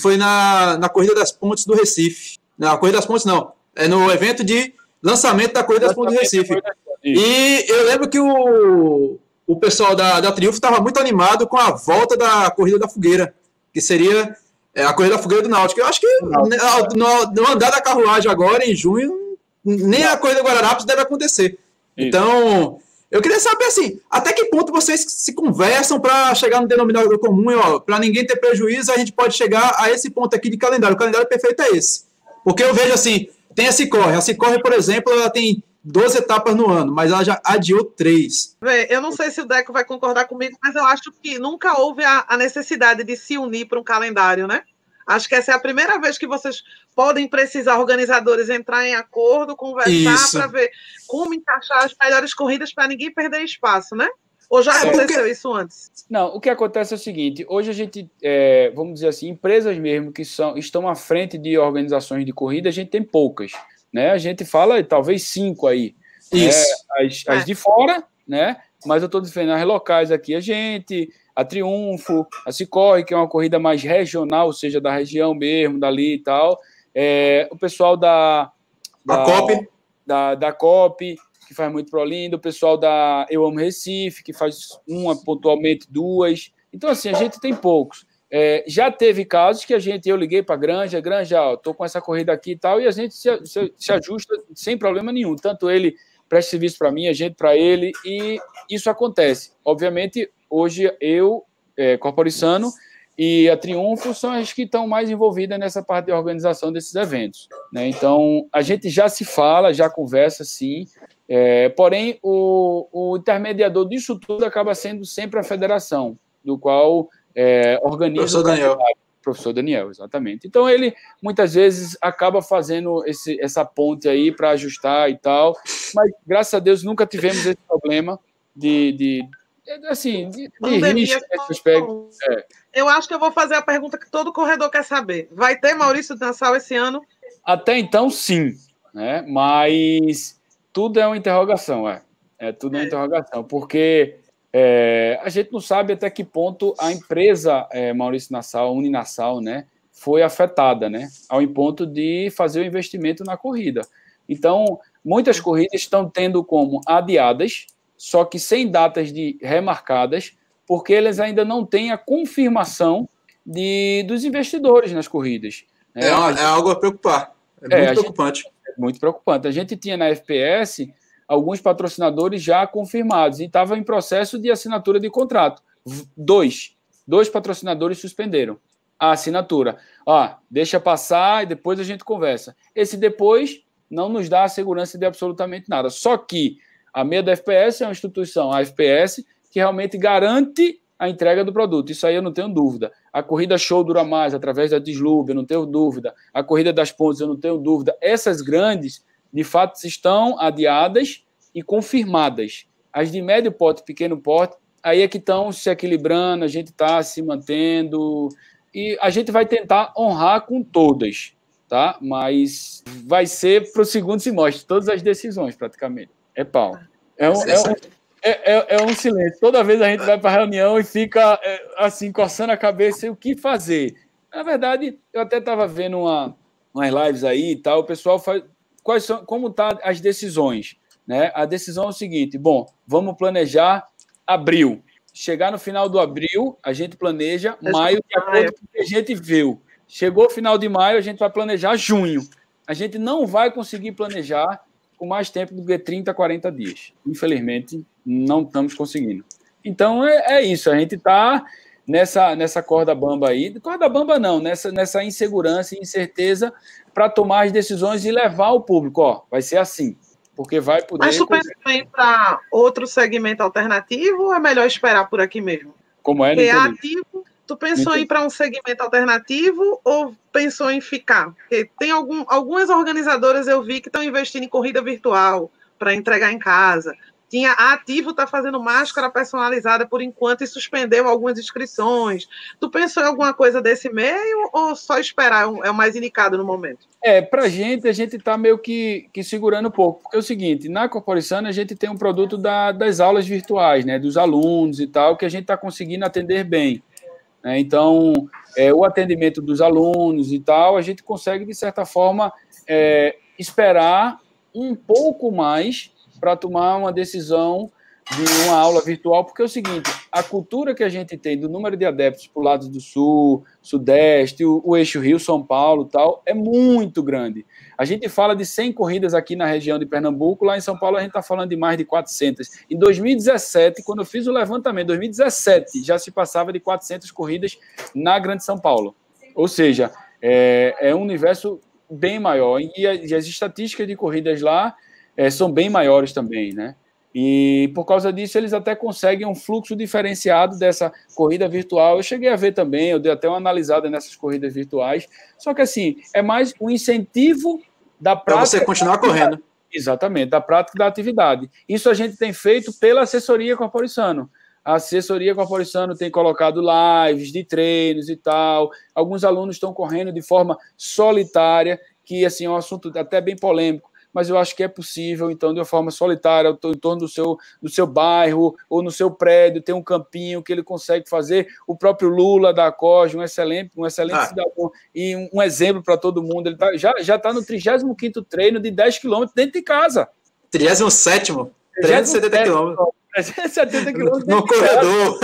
foi na, na Corrida das Pontes do Recife. Na Corrida das Pontes, não. É no evento de lançamento da Corrida das Pontes do Recife. E eu lembro que o, o pessoal da, da Triunfo estava muito animado com a volta da Corrida da Fogueira, que seria é, a Corrida da Fogueira do Náutico. Eu acho que no, no, andar da carruagem agora, em junho, nem a Corrida do Guararapes deve acontecer. Então, eu queria saber assim, até que ponto vocês se conversam para chegar no denominador comum, para ninguém ter prejuízo, a gente pode chegar a esse ponto aqui de calendário. O calendário perfeito é esse. Porque eu vejo assim, tem a Cicorre. A Cicorre, por exemplo, ela tem duas etapas no ano, mas ela já adiou três. Eu não sei se o Deco vai concordar comigo, mas eu acho que nunca houve a, a necessidade de se unir para um calendário, né? Acho que essa é a primeira vez que vocês podem precisar, organizadores, entrar em acordo, conversar para ver como encaixar as melhores corridas para ninguém perder espaço, né? Ou já é, aconteceu porque... isso antes? Não, o que acontece é o seguinte: hoje a gente, é, vamos dizer assim, empresas mesmo que são, estão à frente de organizações de corrida, a gente tem poucas né? A gente fala talvez cinco aí. Né? Isso. Né? As, as é. de fora, né? Mas eu estou defendendo as locais aqui, a gente, a Triunfo, a Cicorre, que é uma corrida mais regional, ou seja, da região mesmo, dali e tal. É, o pessoal da. Da, COP. Da, da COP, que faz muito pro lindo, o pessoal da Eu Amo Recife, que faz uma pontualmente, duas. Então, assim, a gente tem poucos. É, já teve casos que a gente, eu liguei para a Granja, Granja, tô com essa corrida aqui e tal, e a gente se, se, se ajusta sem problema nenhum. Tanto ele presta serviço para mim, a gente para ele, e isso acontece. Obviamente, hoje eu, é, e a Triunfo são as que estão mais envolvidas nessa parte de organização desses eventos. Né? Então, a gente já se fala, já conversa, sim, é, porém, o, o intermediador disso tudo acaba sendo sempre a federação, do qual é, organiza. Professor Daniel. Professor Daniel, exatamente. Então ele muitas vezes acaba fazendo esse, essa ponte aí para ajustar e tal, mas graças a Deus nunca tivemos esse problema de, de assim, de, de risco nesse aspecto. É. Eu acho que eu vou fazer a pergunta que todo corredor quer saber. Vai ter Maurício Nassau esse ano? Até então, sim, né? Mas tudo é uma interrogação, é. É tudo é uma interrogação, porque é, a gente não sabe até que ponto a empresa é, Maurício Nassau, Uninassau, né, foi afetada, né, ao ponto de fazer o investimento na corrida. Então, muitas corridas estão tendo como adiadas, só que sem datas de remarcadas, porque eles ainda não têm a confirmação de, dos investidores nas corridas. Né? É, é, algo a preocupar. É, é muito preocupante. Gente, é muito preocupante. A gente tinha na FPS alguns patrocinadores já confirmados e estava em processo de assinatura de contrato. Dois. Dois patrocinadores suspenderam a assinatura. Ó, deixa passar e depois a gente conversa. Esse depois não nos dá a segurança de absolutamente nada. Só que a meia da FPS é uma instituição, a FPS, que realmente garante a entrega do produto. Isso aí eu não tenho dúvida. A corrida show dura mais através da Deslube, eu não tenho dúvida. A corrida das pontes, eu não tenho dúvida. Essas grandes de fato estão adiadas e confirmadas. As de médio porte, pequeno porte, aí é que estão se equilibrando, a gente está se mantendo e a gente vai tentar honrar com todas, tá? Mas vai ser para o segundo semestre, todas as decisões praticamente. É pau. É um, é um, é, é, é um silêncio. Toda vez a gente vai para a reunião e fica é, assim, coçando a cabeça e o que fazer. Na verdade, eu até estava vendo uma, umas lives aí e tal, o pessoal faz, quais são, como tá as decisões, né? A decisão é o seguinte: bom, vamos planejar abril. Chegar no final do abril, a gente planeja maio, de acordo com o que a gente viu. Chegou o final de maio, a gente vai planejar junho. A gente não vai conseguir planejar com mais tempo do que 30, 40 dias. Infelizmente, não estamos conseguindo. Então é, é isso, a gente está nessa, nessa corda bamba aí. Corda bamba não, nessa, nessa insegurança e incerteza para tomar as decisões e levar o público. Ó, vai ser assim, porque vai poder. Mas tu pensa em ir para outro segmento alternativo ou é melhor esperar por aqui mesmo? Como é? Que é ativo. Tu pensou em ir para um segmento alternativo ou pensou em ficar? Porque tem algum, algumas organizadoras eu vi que estão investindo em corrida virtual, para entregar em casa. Tinha a Ativo está fazendo máscara personalizada por enquanto e suspendeu algumas inscrições. Tu pensou em alguma coisa desse meio ou só esperar é o mais indicado no momento? É, para a gente, a gente está meio que, que segurando um pouco, porque é o seguinte, na Corporação a gente tem um produto da, das aulas virtuais, né, dos alunos e tal, que a gente está conseguindo atender bem. Né? Então, é, o atendimento dos alunos e tal, a gente consegue, de certa forma, é, esperar um pouco mais para tomar uma decisão de uma aula virtual, porque é o seguinte, a cultura que a gente tem do número de adeptos para o lado do sul, sudeste, o, o eixo Rio-São Paulo tal, é muito grande. A gente fala de 100 corridas aqui na região de Pernambuco, lá em São Paulo a gente está falando de mais de 400. Em 2017, quando eu fiz o levantamento, 2017, já se passava de 400 corridas na Grande São Paulo. Ou seja, é, é um universo bem maior. E as estatísticas de corridas lá é, são bem maiores também, né? E por causa disso, eles até conseguem um fluxo diferenciado dessa corrida virtual. Eu cheguei a ver também, eu dei até uma analisada nessas corridas virtuais. Só que, assim, é mais um incentivo da prática. Para você continuar correndo. Exatamente, da prática da atividade. Isso a gente tem feito pela assessoria Corporissano. A assessoria Corporissano tem colocado lives de treinos e tal. Alguns alunos estão correndo de forma solitária, que assim é um assunto até bem polêmico mas eu acho que é possível, então, de uma forma solitária, em torno do seu, do seu bairro ou no seu prédio, ter um campinho que ele consegue fazer. O próprio Lula da COG, um excelente, um excelente ah. cidadão e um, um exemplo para todo mundo. Ele tá, já está no 35 treino de 10 quilômetros dentro de casa. 37 370 quilômetros. 370 quilômetros. No corredor.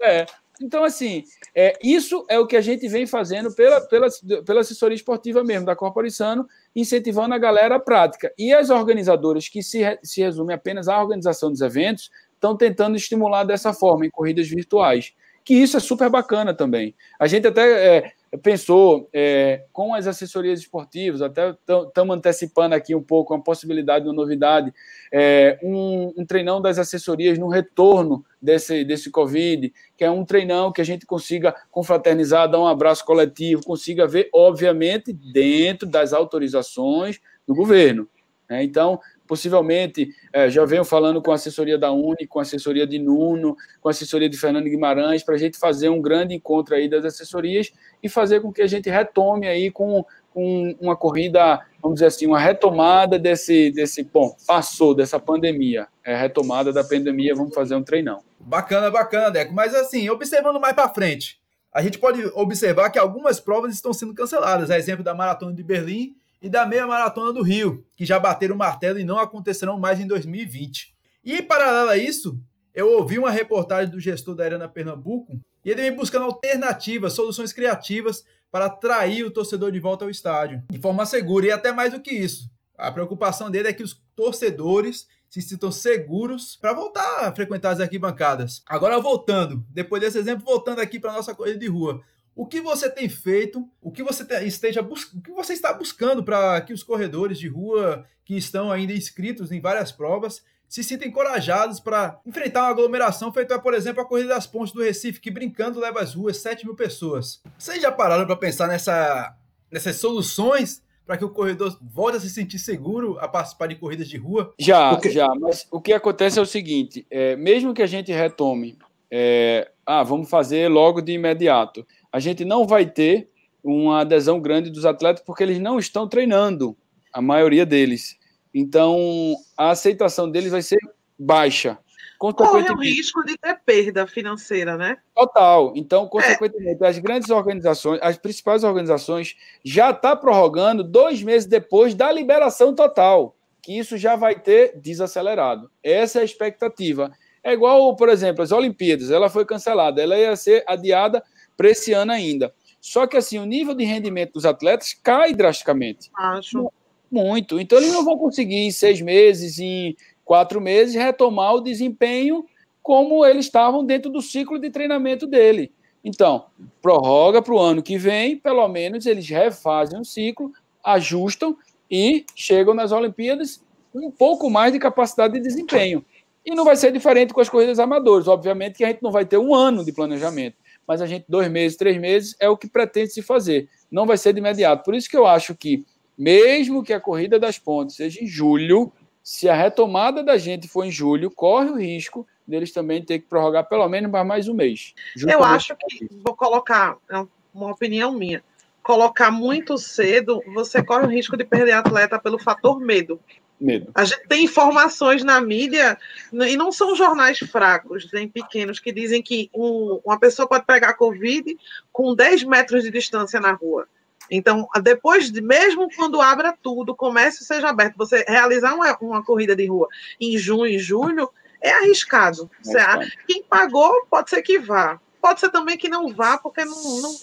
É. Então, assim, é, isso é o que a gente vem fazendo pela, pela, pela assessoria esportiva mesmo, da Corporizano, incentivando a galera à prática. E as organizadoras, que se, se resumem apenas à organização dos eventos, estão tentando estimular dessa forma, em corridas virtuais. Que isso é super bacana também. A gente até é, pensou é, com as assessorias esportivas, até estamos antecipando aqui um pouco a possibilidade de uma novidade, é, um, um, treinão das assessorias no retorno desse, desse Covid, que é um treinão que a gente consiga confraternizar, dar um abraço coletivo, consiga ver, obviamente, dentro das autorizações do governo. Né? Então, possivelmente, é, já venho falando com a assessoria da Uni, com a assessoria de Nuno, com a assessoria de Fernando Guimarães, para a gente fazer um grande encontro aí das assessorias e fazer com que a gente retome aí com, com uma corrida, vamos dizer assim, uma retomada desse, desse bom, passou dessa pandemia, é retomada da pandemia, vamos fazer um treinão. Bacana, bacana, Deco. Mas assim, observando mais para frente, a gente pode observar que algumas provas estão sendo canceladas. A exemplo da Maratona de Berlim e da meia maratona do Rio, que já bateram o martelo e não acontecerão mais em 2020. E, paralelo a isso, eu ouvi uma reportagem do gestor da Arena Pernambuco e ele vem buscando alternativas, soluções criativas para atrair o torcedor de volta ao estádio de forma segura e até mais do que isso. A preocupação dele é que os torcedores se sintam seguros para voltar a frequentar as arquibancadas. Agora voltando, depois desse exemplo, voltando aqui para nossa corrida de rua o que você tem feito, o que você esteja o que você está buscando para que os corredores de rua que estão ainda inscritos em várias provas se sintam encorajados para enfrentar uma aglomeração feita, por exemplo, a Corrida das Pontes do Recife, que brincando leva às ruas 7 mil pessoas. Vocês já pararam para pensar nessa, nessas soluções para que o corredor volte a se sentir seguro a participar de corridas de rua? Já, Porque... já. Mas o que acontece é o seguinte: é, mesmo que a gente retome, é, ah, vamos fazer logo de imediato a gente não vai ter uma adesão grande dos atletas porque eles não estão treinando, a maioria deles. Então, a aceitação deles vai ser baixa. Corre o risco de ter perda financeira, né? Total. Então, é. consequentemente, é. as grandes organizações, as principais organizações, já estão tá prorrogando dois meses depois da liberação total, que isso já vai ter desacelerado. Essa é a expectativa. É igual, por exemplo, as Olimpíadas, ela foi cancelada, ela ia ser adiada para esse ano ainda. Só que assim, o nível de rendimento dos atletas cai drasticamente. Acho. Muito. Então, eles não vão conseguir em seis meses, em quatro meses, retomar o desempenho como eles estavam dentro do ciclo de treinamento dele. Então, prorroga para o ano que vem, pelo menos eles refazem o ciclo, ajustam e chegam nas Olimpíadas com um pouco mais de capacidade de desempenho. E não vai ser diferente com as corridas amadoras. Obviamente que a gente não vai ter um ano de planejamento mas a gente, dois meses, três meses, é o que pretende se fazer. Não vai ser de imediato. Por isso que eu acho que, mesmo que a corrida das pontes seja em julho, se a retomada da gente for em julho, corre o risco deles também ter que prorrogar pelo menos mais um mês. Eu acho que, vou colocar é uma opinião minha, colocar muito cedo, você corre o risco de perder atleta pelo fator medo. Medo. A gente tem informações na mídia, e não são jornais fracos, nem pequenos, que dizem que um, uma pessoa pode pegar Covid com 10 metros de distância na rua. Então, depois de, mesmo quando abra tudo, o comércio seja aberto, você realizar uma, uma corrida de rua em junho e julho é arriscado. É Quem pagou pode ser que vá. Pode ser também que não vá, porque não, não.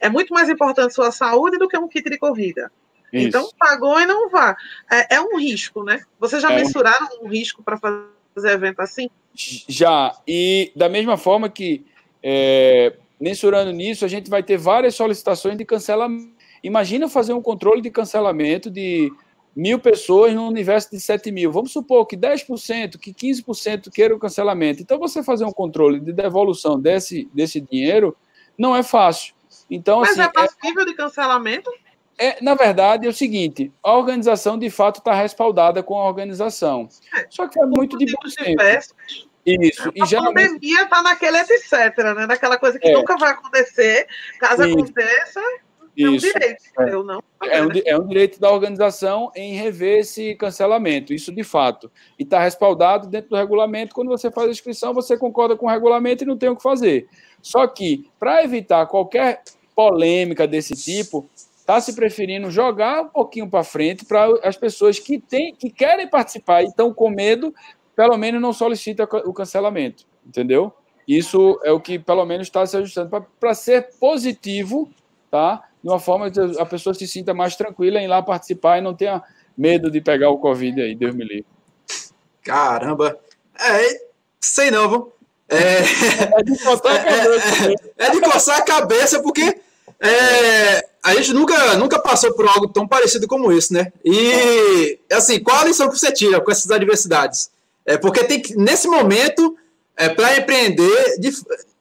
É muito mais importante sua saúde do que um kit de corrida. Isso. Então, pagou e não vá. É, é, um risco, né? Vocês já é mensuraram um... um risco para fazer evento assim? Já. E da mesma forma que, é, mensurando nisso, a gente vai ter várias solicitações de cancelamento. Imagina fazer um controle de cancelamento de mil pessoas no universo de 7 mil. Vamos supor que 10%, que 15% queiram o cancelamento. Então, você fazer um controle de devolução desse, desse dinheiro não é fácil. Então, Mas assim, é passível é, de cancelamento? É, na verdade, é o seguinte: a organização de fato está respaldada com a organização. É, Só que é muito de bom. Isso. A e geralmente... pandemia está naquele etc, né? Naquela coisa que é. nunca vai acontecer. Caso Isso. aconteça, é um direito, é. eu não. É um, é um direito da organização em rever esse cancelamento, isso de fato. E está respaldado dentro do regulamento. Quando você faz a inscrição, você concorda com o regulamento e não tem o que fazer. Só que, para evitar qualquer polêmica desse tipo, está se preferindo jogar um pouquinho para frente para as pessoas que, têm, que querem participar e estão com medo, pelo menos não solicitam o cancelamento. Entendeu? Isso é o que, pelo menos, está se ajustando para ser positivo, tá? de uma forma que a pessoa se sinta mais tranquila em ir lá participar e não tenha medo de pegar o Covid aí, Deus me livre. Caramba! É, sei não, viu? É, é, de, coçar a cabeça, é, é, é de coçar a cabeça, porque é, a gente nunca, nunca passou por algo tão parecido como esse, né? E, assim, qual a lição que você tira com essas adversidades? É porque tem que, nesse momento, é, para empreender, de,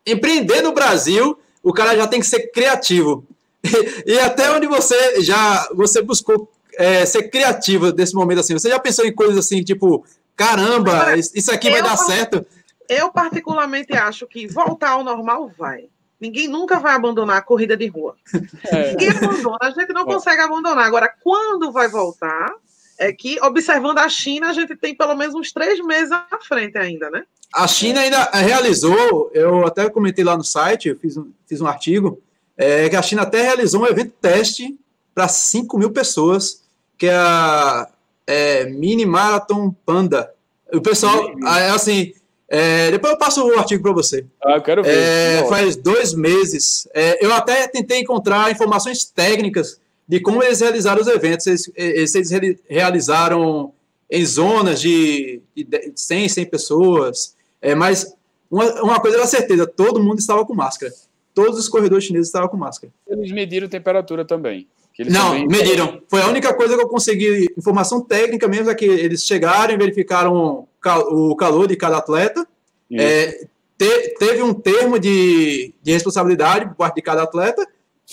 empreender no Brasil, o cara já tem que ser criativo. E, até onde você já você buscou é, ser criativa desse momento assim? Você já pensou em coisas assim, tipo, caramba, isso aqui vai dar certo? Eu particularmente acho que voltar ao normal vai. Ninguém nunca vai abandonar a corrida de rua. É. Ninguém abandona, a gente não consegue abandonar. Agora, quando vai voltar, é que, observando a China, a gente tem pelo menos uns três meses à frente ainda, né? A China ainda realizou, eu até comentei lá no site, eu fiz um, fiz um artigo, é que a China até realizou um evento teste para 5 mil pessoas, que é a é, Mini Marathon Panda. O pessoal, é assim, é, depois eu passo o artigo para você. Ah, eu quero ver. É, faz dois meses. É, eu até tentei encontrar informações técnicas de como eles realizaram os eventos. Eles, eles realizaram em zonas de, de 100, 100 pessoas. É, mas uma, uma coisa era certeza, todo mundo estava com máscara todos os corredores chineses estavam com máscara. Eles mediram temperatura também. Não, também... mediram. Foi a única coisa que eu consegui, informação técnica mesmo, é que eles chegaram e verificaram o calor de cada atleta. É, te, teve um termo de, de responsabilidade por parte de cada atleta.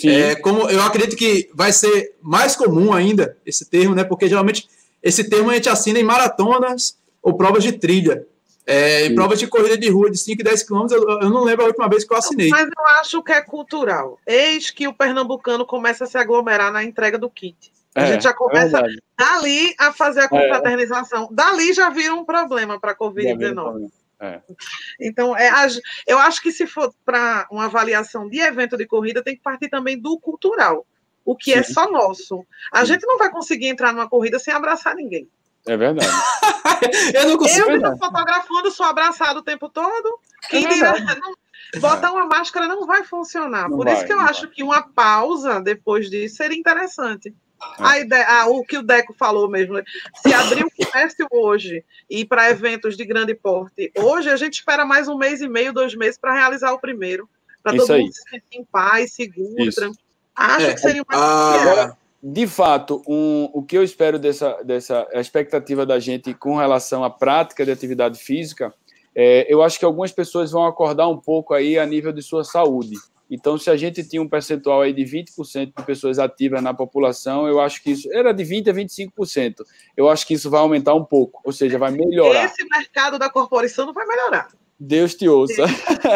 É, como eu acredito que vai ser mais comum ainda esse termo, né? Porque geralmente esse termo a gente assina em maratonas ou provas de trilha. É, em provas de corrida de rua de 5 e 10 quilômetros, eu, eu, não lembro a última vez que eu assinei. Mas eu acho que é cultural. Eis que o pernambucano começa a se aglomerar na entrega do kit. A é, gente já começa é dali a fazer a é. confraternização. Dali já vira um problema para a Covid-19. É. Então, é, eu acho que se for para uma avaliação de evento de corrida, tem que partir também do cultural, o que é Sim. é só nosso. A Sim. gente não vai conseguir entrar numa corrida sem abraçar ninguém. É verdade. eu não consigo. Eu estou fotografando, sou abraçado o tempo todo. Quem é dirá, botar uma máscara não vai funcionar. Não Por vai, isso que eu acho vai. que uma pausa depois disso seria interessante. A ideia, a, o que o Deco falou mesmo, né? se abrir o comércio hoje e para eventos de grande porte, hoje a gente espera mais um mês e meio, dois meses para realizar o primeiro, para todo aí. mundo se sentir em paz, seguro, Isso. tranquilo. Acho é. que seria mais. Ah, de fato, um, o que eu espero dessa, dessa expectativa da gente com relação à prática de atividade física, é, eu acho que algumas pessoas vão acordar um pouco aí a nível de sua saúde, Então, se a gente tinha um percentual aí de 20% de pessoas ativas na população, eu acho que isso era de 20% a 25%. Eu acho que isso vai aumentar um pouco, ou seja, vai melhorar. Esse mercado da corporação não vai melhorar. Deus te ouça.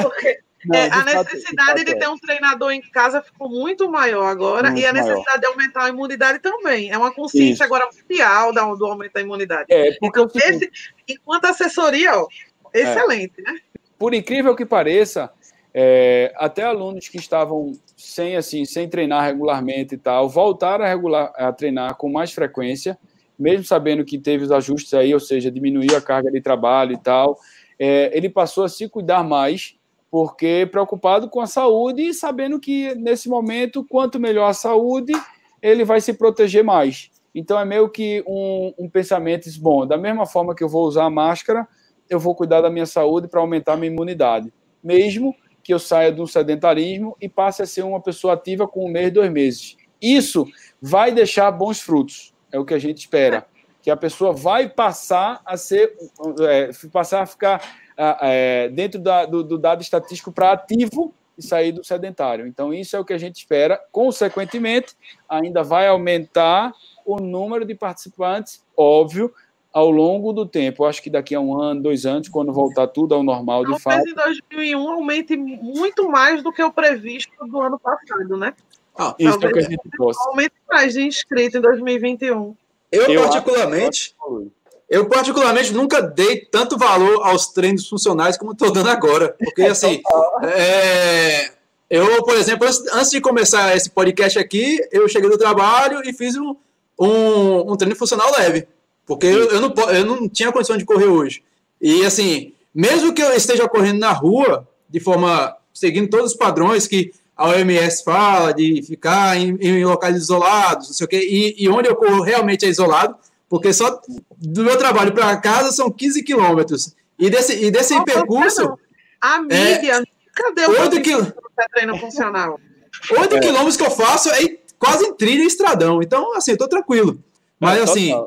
Porque não, é, a necessidade de, de ter um treinador em casa ficou muito maior agora muito e a necessidade maior. de aumentar a imunidade também. É uma consciência Isso. agora mundial do aumento da imunidade. É, então, esse, enquanto assessoria, ó, excelente, é. né? Por incrível que pareça, é, até alunos que estavam sem assim, sem treinar regularmente e tal, voltaram a, regular, a treinar com mais frequência, mesmo sabendo que teve os ajustes aí, ou seja, diminuiu a carga de trabalho e tal. É, ele passou a se cuidar mais porque preocupado com a saúde e sabendo que nesse momento, quanto melhor a saúde, ele vai se proteger mais. Então é meio que um, um pensamento, bom, da mesma forma que eu vou usar a máscara, eu vou cuidar da minha saúde para aumentar a minha imunidade, mesmo que eu saia do sedentarismo e passe a ser uma pessoa ativa com um mês, dois meses. Isso vai deixar bons frutos, é o que a gente espera, que a pessoa vai passar a ser, é, passar a ficar é, dentro da, do, do dado estatístico para ativo e sair do sedentário. Então, isso é o que a gente espera. Consequentemente, ainda vai aumentar o número de participantes, óbvio, ao longo do tempo. Eu acho que daqui a um ano, dois anos, quando voltar tudo ao normal, de fato. em 2001 aumente muito mais do que o previsto do ano passado, né? Ah, isso é o que a gente possa. Aumente mais de inscritos em 2021. Eu, eu particularmente. Eu, particularmente, nunca dei tanto valor aos treinos funcionais como estou dando agora. Porque, assim, é, eu, por exemplo, antes de começar esse podcast aqui, eu cheguei do trabalho e fiz um, um, um treino funcional leve. Porque eu, eu, não, eu não tinha condição de correr hoje. E, assim, mesmo que eu esteja correndo na rua, de forma. seguindo todos os padrões que a OMS fala, de ficar em, em locais isolados, não sei o quê, e, e onde eu corro realmente é isolado porque só do meu trabalho para casa são 15 quilômetros. E desse, e desse oh, percurso. A mídia, é, cadê o 8 quil... treino funcional? 8 é. quilômetros que eu faço é quase em trilha e estradão. Então, assim, eu tô tranquilo. Mas, é, assim,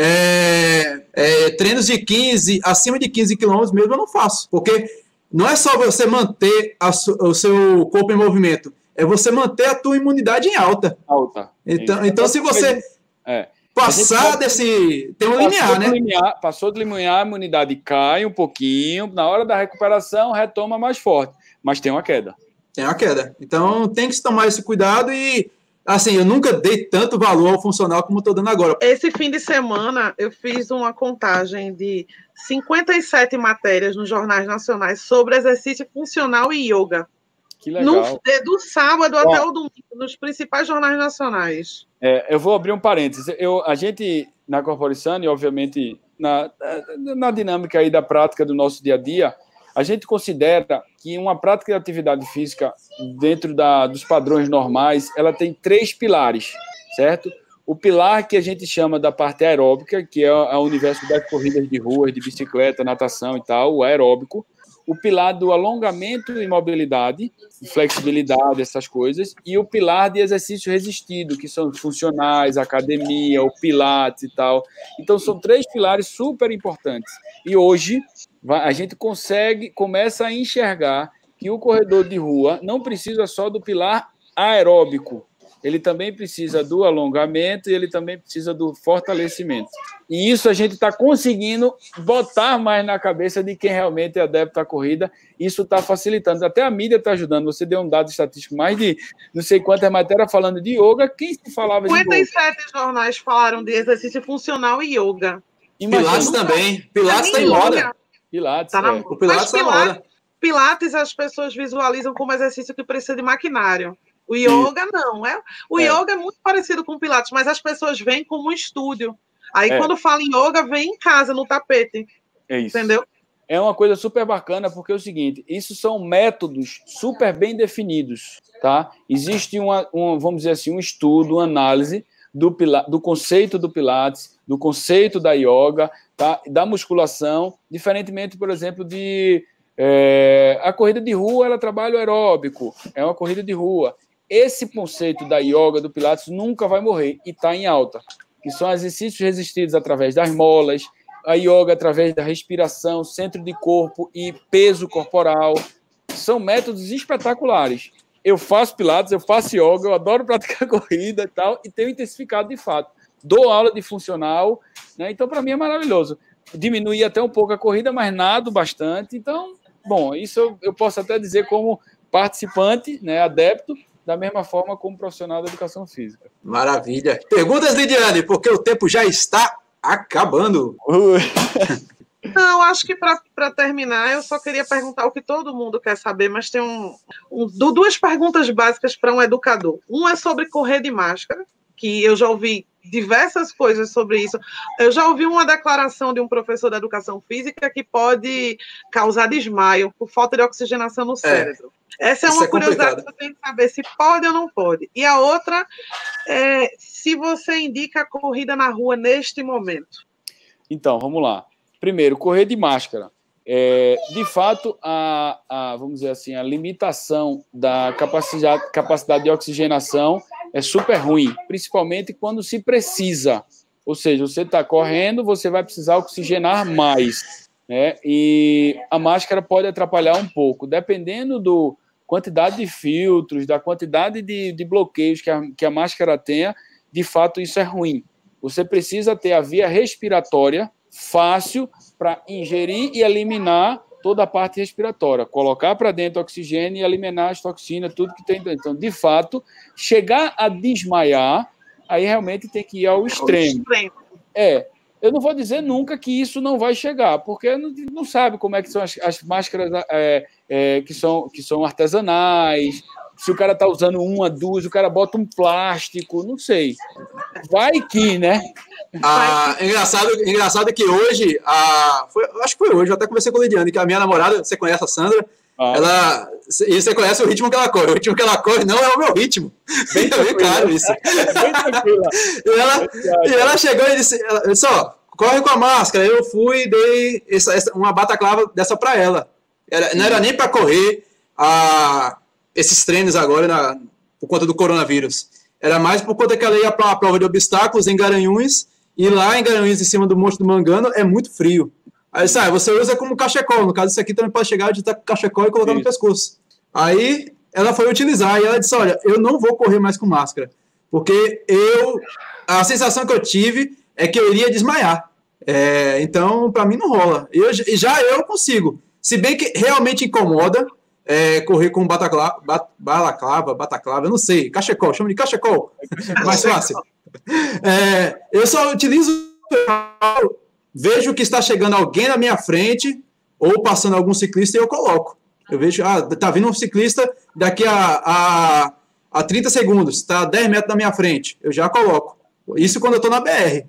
é, é, treinos de 15, acima de 15 quilômetros mesmo eu não faço. Porque não é só você manter a, o seu corpo em movimento, é você manter a tua imunidade em alta. Alta. Então, então se você. É. Passar desse. Tem um limiar, né? Limiar, passou do limiar, a imunidade cai um pouquinho. Na hora da recuperação, retoma mais forte. Mas tem uma queda. Tem uma queda. Então tem que se tomar esse cuidado e. Assim, eu nunca dei tanto valor ao funcional como estou dando agora. Esse fim de semana, eu fiz uma contagem de 57 matérias nos jornais nacionais sobre exercício funcional e yoga. Que legal. No, do sábado Bom, até o domingo, nos principais jornais nacionais. É, eu vou abrir um parênteses. Eu, a gente, na Corporação, e obviamente na, na dinâmica aí da prática do nosso dia a dia, a gente considera que uma prática de atividade física dentro da, dos padrões normais, ela tem três pilares, certo? O pilar que a gente chama da parte aeróbica, que é o universo das corridas de rua, de bicicleta, natação e tal, o aeróbico o pilar do alongamento e mobilidade, flexibilidade, essas coisas, e o pilar de exercício resistido, que são funcionais, academia, o pilates e tal. Então, são três pilares super importantes. E hoje, a gente consegue, começa a enxergar que o corredor de rua não precisa só do pilar aeróbico, ele também precisa do alongamento e ele também precisa do fortalecimento. E isso a gente está conseguindo botar mais na cabeça de quem realmente é adepto à corrida. Isso está facilitando. Até a mídia está ajudando. Você deu um dado estatístico, mais de não sei quantas matérias falando de yoga. Quem se falava 57 de 57 jornais falaram de exercício funcional e yoga. Imagina, Pilates também. Pilates está em moda. Pilates, tá na... é. O Pilates está em moda. Pilates as pessoas visualizam como exercício que precisa de maquinário. O yoga não, é. O é. yoga é muito parecido com o pilates, mas as pessoas vêm como um estúdio. Aí é. quando fala em yoga, vem em casa no tapete. É isso. Entendeu? É uma coisa super bacana porque é o seguinte, isso são métodos super bem definidos, tá? Existe uma, uma vamos dizer assim, um estudo, uma análise do, do conceito do pilates, do conceito da yoga, tá? Da musculação, diferentemente, por exemplo, de é, a corrida de rua, ela trabalha o aeróbico, é uma corrida de rua esse conceito da yoga, do Pilates, nunca vai morrer e está em alta, que são exercícios resistidos através das molas, a yoga através da respiração, centro de corpo e peso corporal. São métodos espetaculares. Eu faço pilates, eu faço yoga, eu adoro praticar corrida e tal, e tenho intensificado de fato. Dou aula de funcional, né? Então, para mim é maravilhoso. Diminuí até um pouco a corrida, mas nado bastante. Então, bom, isso eu, eu posso até dizer como participante, né, adepto, da mesma forma como profissional da educação física. Maravilha. Perguntas, Lidiane, porque o tempo já está acabando. Não, acho que para terminar, eu só queria perguntar o que todo mundo quer saber, mas tem um, um duas perguntas básicas para um educador. Um é sobre correr de máscara, que eu já ouvi diversas coisas sobre isso. Eu já ouvi uma declaração de um professor da educação física que pode causar desmaio por falta de oxigenação no é. cérebro. É, Essa é uma é curiosidade que eu tenho que saber se pode ou não pode. E a outra é se você indica a corrida na rua neste momento. Então, vamos lá. Primeiro, correr de máscara. É, de fato, a, a, vamos dizer assim, a limitação da capacidade, capacidade de oxigenação é super ruim, principalmente quando se precisa. Ou seja, você está correndo, você vai precisar oxigenar mais. Né? E a máscara pode atrapalhar um pouco, dependendo do quantidade de filtros, da quantidade de, de bloqueios que a, que a máscara tenha, de fato isso é ruim. Você precisa ter a via respiratória fácil para ingerir e eliminar toda a parte respiratória, colocar para dentro oxigênio e eliminar as toxinas, tudo que tem dentro. Então, de fato, chegar a desmaiar, aí realmente tem que ir ao extremo. É, eu não vou dizer nunca que isso não vai chegar, porque não, não sabe como é que são as, as máscaras é, é, que, são, que são artesanais, se o cara tá usando uma, duas, o cara bota um plástico, não sei. Vai que, né? Ah, engraçado, engraçado que hoje, a, foi, acho que foi hoje, eu até conversei com a Lidiane, que a minha namorada, você conhece a Sandra, ah. ela, e você conhece o ritmo que ela corre. O ritmo que ela corre não é o meu ritmo. Bem, bem claro isso. Bem tranquila. e, ela, e ela chegou e disse, ela disse, ó, corre com a máscara. Eu fui e dei essa, essa, uma bataclava dessa para ela. Era, não era nem para correr a, esses treinos agora na, por conta do coronavírus. Era mais por conta que ela ia para uma prova de obstáculos em Garanhuns, e lá em Garanhuns, em cima do Monte do Mangano, é muito frio. Aí sai, você usa como cachecol. No caso, isso aqui também pode chegar de estar com cachecol e colocar no pescoço. Aí ela foi utilizar e ela disse: Olha, eu não vou correr mais com máscara, porque eu. A sensação que eu tive é que eu iria desmaiar. É, então, para mim, não rola. Eu, já eu consigo. Se bem que realmente incomoda, é, correr com bataclava, bat, balaclava, bataclava, eu não sei, cachecol, chama de cachecol, mais fácil. É, eu só utilizo, vejo que está chegando alguém na minha frente, ou passando algum ciclista, e eu coloco. Eu vejo, ah, tá vindo um ciclista daqui a, a, a 30 segundos, está a 10 metros da minha frente, eu já coloco. Isso quando eu estou na BR.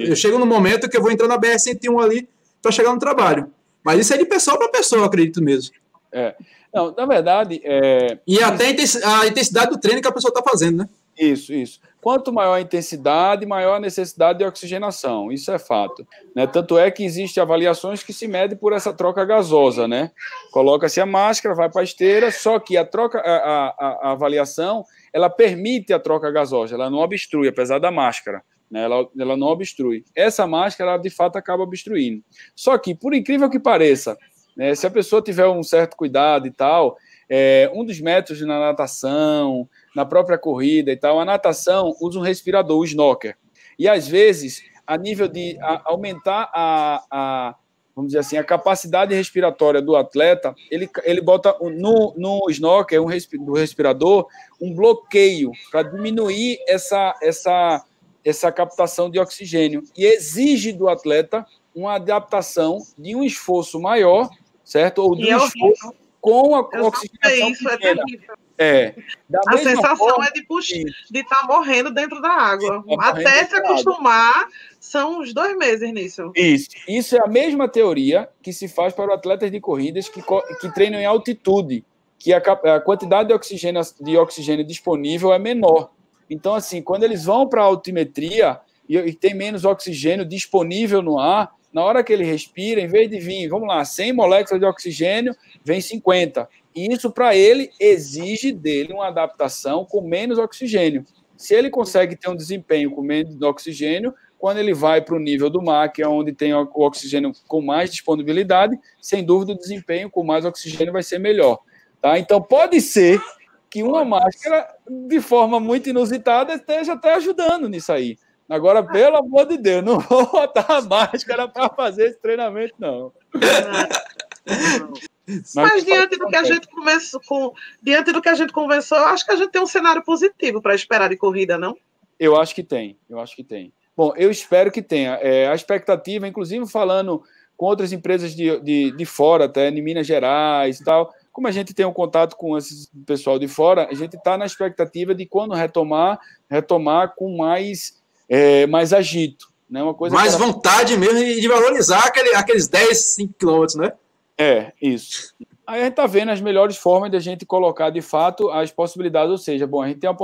Eu chego no momento que eu vou entrar na BR-101 ali para chegar no trabalho. Mas isso é de pessoa para pessoa, acredito mesmo. É. Não, na verdade. É... E até a intensidade do treino que a pessoa está fazendo, né? Isso, isso. Quanto maior a intensidade, maior a necessidade de oxigenação. Isso é fato. Né? Tanto é que existem avaliações que se medem por essa troca gasosa, né? Coloca-se a máscara, vai para a esteira, só que a troca, a, a, a, avaliação, ela permite a troca gasosa, ela não obstrui, apesar da máscara. Né? Ela, ela não obstrui. Essa máscara, ela, de fato, acaba obstruindo. Só que, por incrível que pareça, né? Se a pessoa tiver um certo cuidado e tal, é, um dos métodos na natação, na própria corrida e tal, a natação usa um respirador, o snorkel. E às vezes, a nível de a, aumentar a, a, vamos dizer assim, a capacidade respiratória do atleta, ele, ele bota no, no snorkel, um respi, do respirador, um bloqueio para diminuir essa, essa, essa captação de oxigênio. E exige do atleta uma adaptação de um esforço maior certo? Ou do é esforço com a oxigenação isso, é pequena. É, a sensação forma, é de de estar tá morrendo dentro da água. Tá Até se acostumar, são uns dois meses nisso. Isso. Isso é a mesma teoria que se faz para atletas de corridas que, que treinam em altitude, que a, a quantidade de oxigênio, de oxigênio disponível é menor. Então, assim, quando eles vão para a altimetria e, e tem menos oxigênio disponível no ar, na hora que ele respira, em vez de vir, vamos lá, 100 moléculas de oxigênio, vem 50. E isso, para ele, exige dele uma adaptação com menos oxigênio. Se ele consegue ter um desempenho com menos oxigênio, quando ele vai para o nível do mar, que é onde tem o oxigênio com mais disponibilidade, sem dúvida o desempenho com mais oxigênio vai ser melhor. Tá? Então, pode ser que uma máscara, de forma muito inusitada, esteja até ajudando nisso aí. Agora, pelo amor de Deus, não vou botar a máscara para fazer esse treinamento, não. Mas, Mas diante do que a gente começou com, diante do que a gente conversou, eu acho que a gente tem um cenário positivo para esperar de corrida, não? Eu acho que tem, eu acho que tem. Bom, eu espero que tenha. É, a expectativa, inclusive falando com outras empresas de, de, de fora, até em Minas Gerais e tal, como a gente tem um contato com esse pessoal de fora, a gente está na expectativa de quando retomar, retomar com mais, é, mais agito. Né? Uma coisa mais vontade mesmo de valorizar aquele, aqueles 10, 5 quilômetros, né? É, isso. Aí a gente está vendo as melhores formas de a gente colocar de fato as possibilidades, ou seja, bom, a gente tem a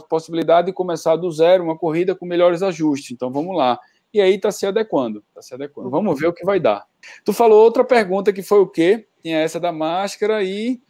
possibilidade de começar do zero uma corrida com melhores ajustes, então vamos lá. E aí está se adequando, está se adequando. Vamos ver o que vai dar. Tu falou outra pergunta que foi o quê? Tinha essa da máscara e.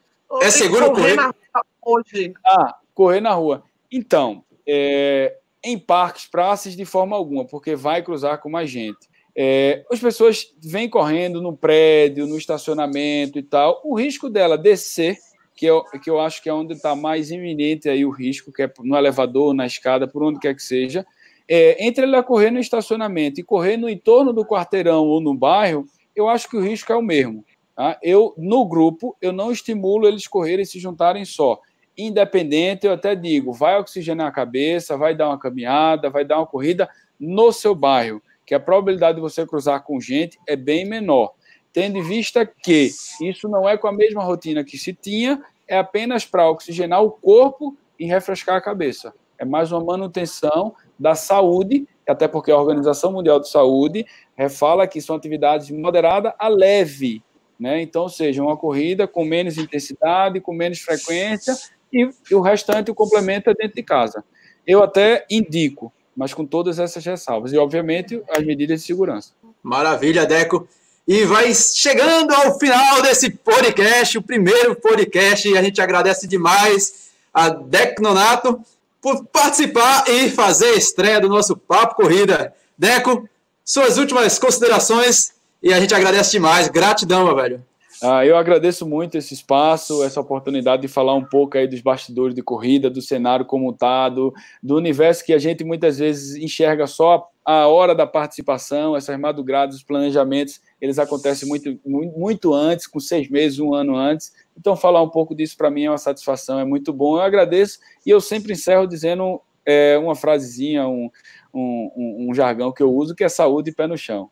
É seguro correr? Na hoje. Ah, correr na rua. Então, é, em parques, praças, de forma alguma, porque vai cruzar com mais gente. É, as pessoas vêm correndo no prédio, no estacionamento e tal. O risco dela descer, que eu, que eu acho que é onde está mais iminente aí o risco, que é no elevador, na escada, por onde quer que seja, é, entre ela correr no estacionamento e correr no entorno do quarteirão ou no bairro, eu acho que o risco é o mesmo. Tá? Eu, no grupo, eu não estimulo eles correrem e se juntarem só. Independente, eu até digo, vai oxigenar a cabeça, vai dar uma caminhada, vai dar uma corrida no seu bairro que a probabilidade de você cruzar com gente é bem menor, tendo em vista que isso não é com a mesma rotina que se tinha, é apenas para oxigenar o corpo e refrescar a cabeça. É mais uma manutenção da saúde, até porque a Organização Mundial de Saúde fala que são atividades de moderada a leve, né? Então, seja uma corrida com menos intensidade, com menos frequência e, o restante o complementa dentro de casa. Eu até indico mas com todas essas ressalvas. E, obviamente, as medidas de segurança. Maravilha, Deco. E vai chegando ao final desse podcast, o primeiro podcast, e a gente agradece demais a Deco Nonato por participar e fazer a estreia do nosso Papo Corrida. Deco, suas últimas considerações e a gente agradece demais. Gratidão, meu velho. Ah, eu agradeço muito esse espaço, essa oportunidade de falar um pouco aí dos bastidores de corrida, do cenário como está, do, do universo que a gente muitas vezes enxerga só a hora da participação, essas madrugadas, os planejamentos, eles acontecem muito, muito, antes, com seis meses, um ano antes. Então, falar um pouco disso para mim é uma satisfação, é muito bom. Eu agradeço e eu sempre encerro dizendo é, uma frasezinha, um, um, um, jargão que eu uso, que é saúde e pé no chão.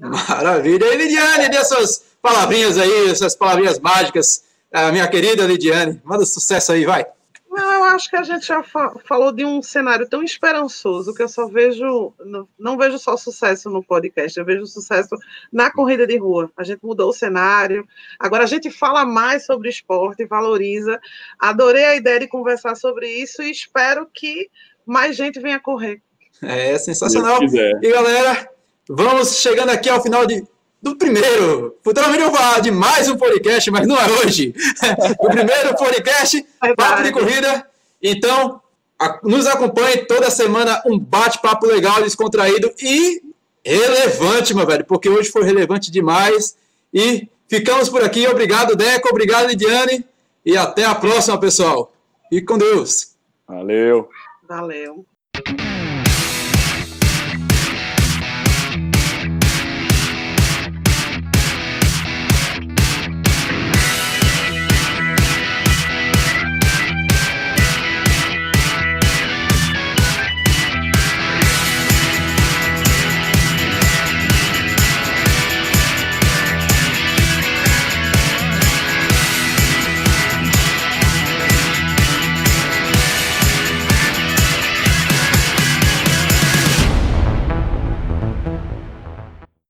Maravilha. E Lidiane, dê suas palavrinhas aí, essas palavrinhas mágicas. A minha querida Lidiane, manda sucesso aí, vai. Não, eu acho que a gente já fa falou de um cenário tão esperançoso que eu só vejo, não, não, vejo só sucesso no podcast, eu vejo sucesso na corrida de rua. A gente mudou o cenário, agora a gente fala mais sobre esporte, valoriza. Adorei a ideia de conversar sobre isso e espero que mais gente venha correr. É sensacional. E galera, vamos chegando aqui ao final de do primeiro. Futuramente eu vou falar de mais um podcast, mas não é hoje. o primeiro podcast, Papo de Corrida. Então, a, nos acompanhe toda semana um bate-papo legal, descontraído e relevante, meu velho, porque hoje foi relevante demais. E ficamos por aqui. Obrigado, Deco. Obrigado, Lidiane. E até a próxima, pessoal. Fique com Deus. Valeu. Valeu.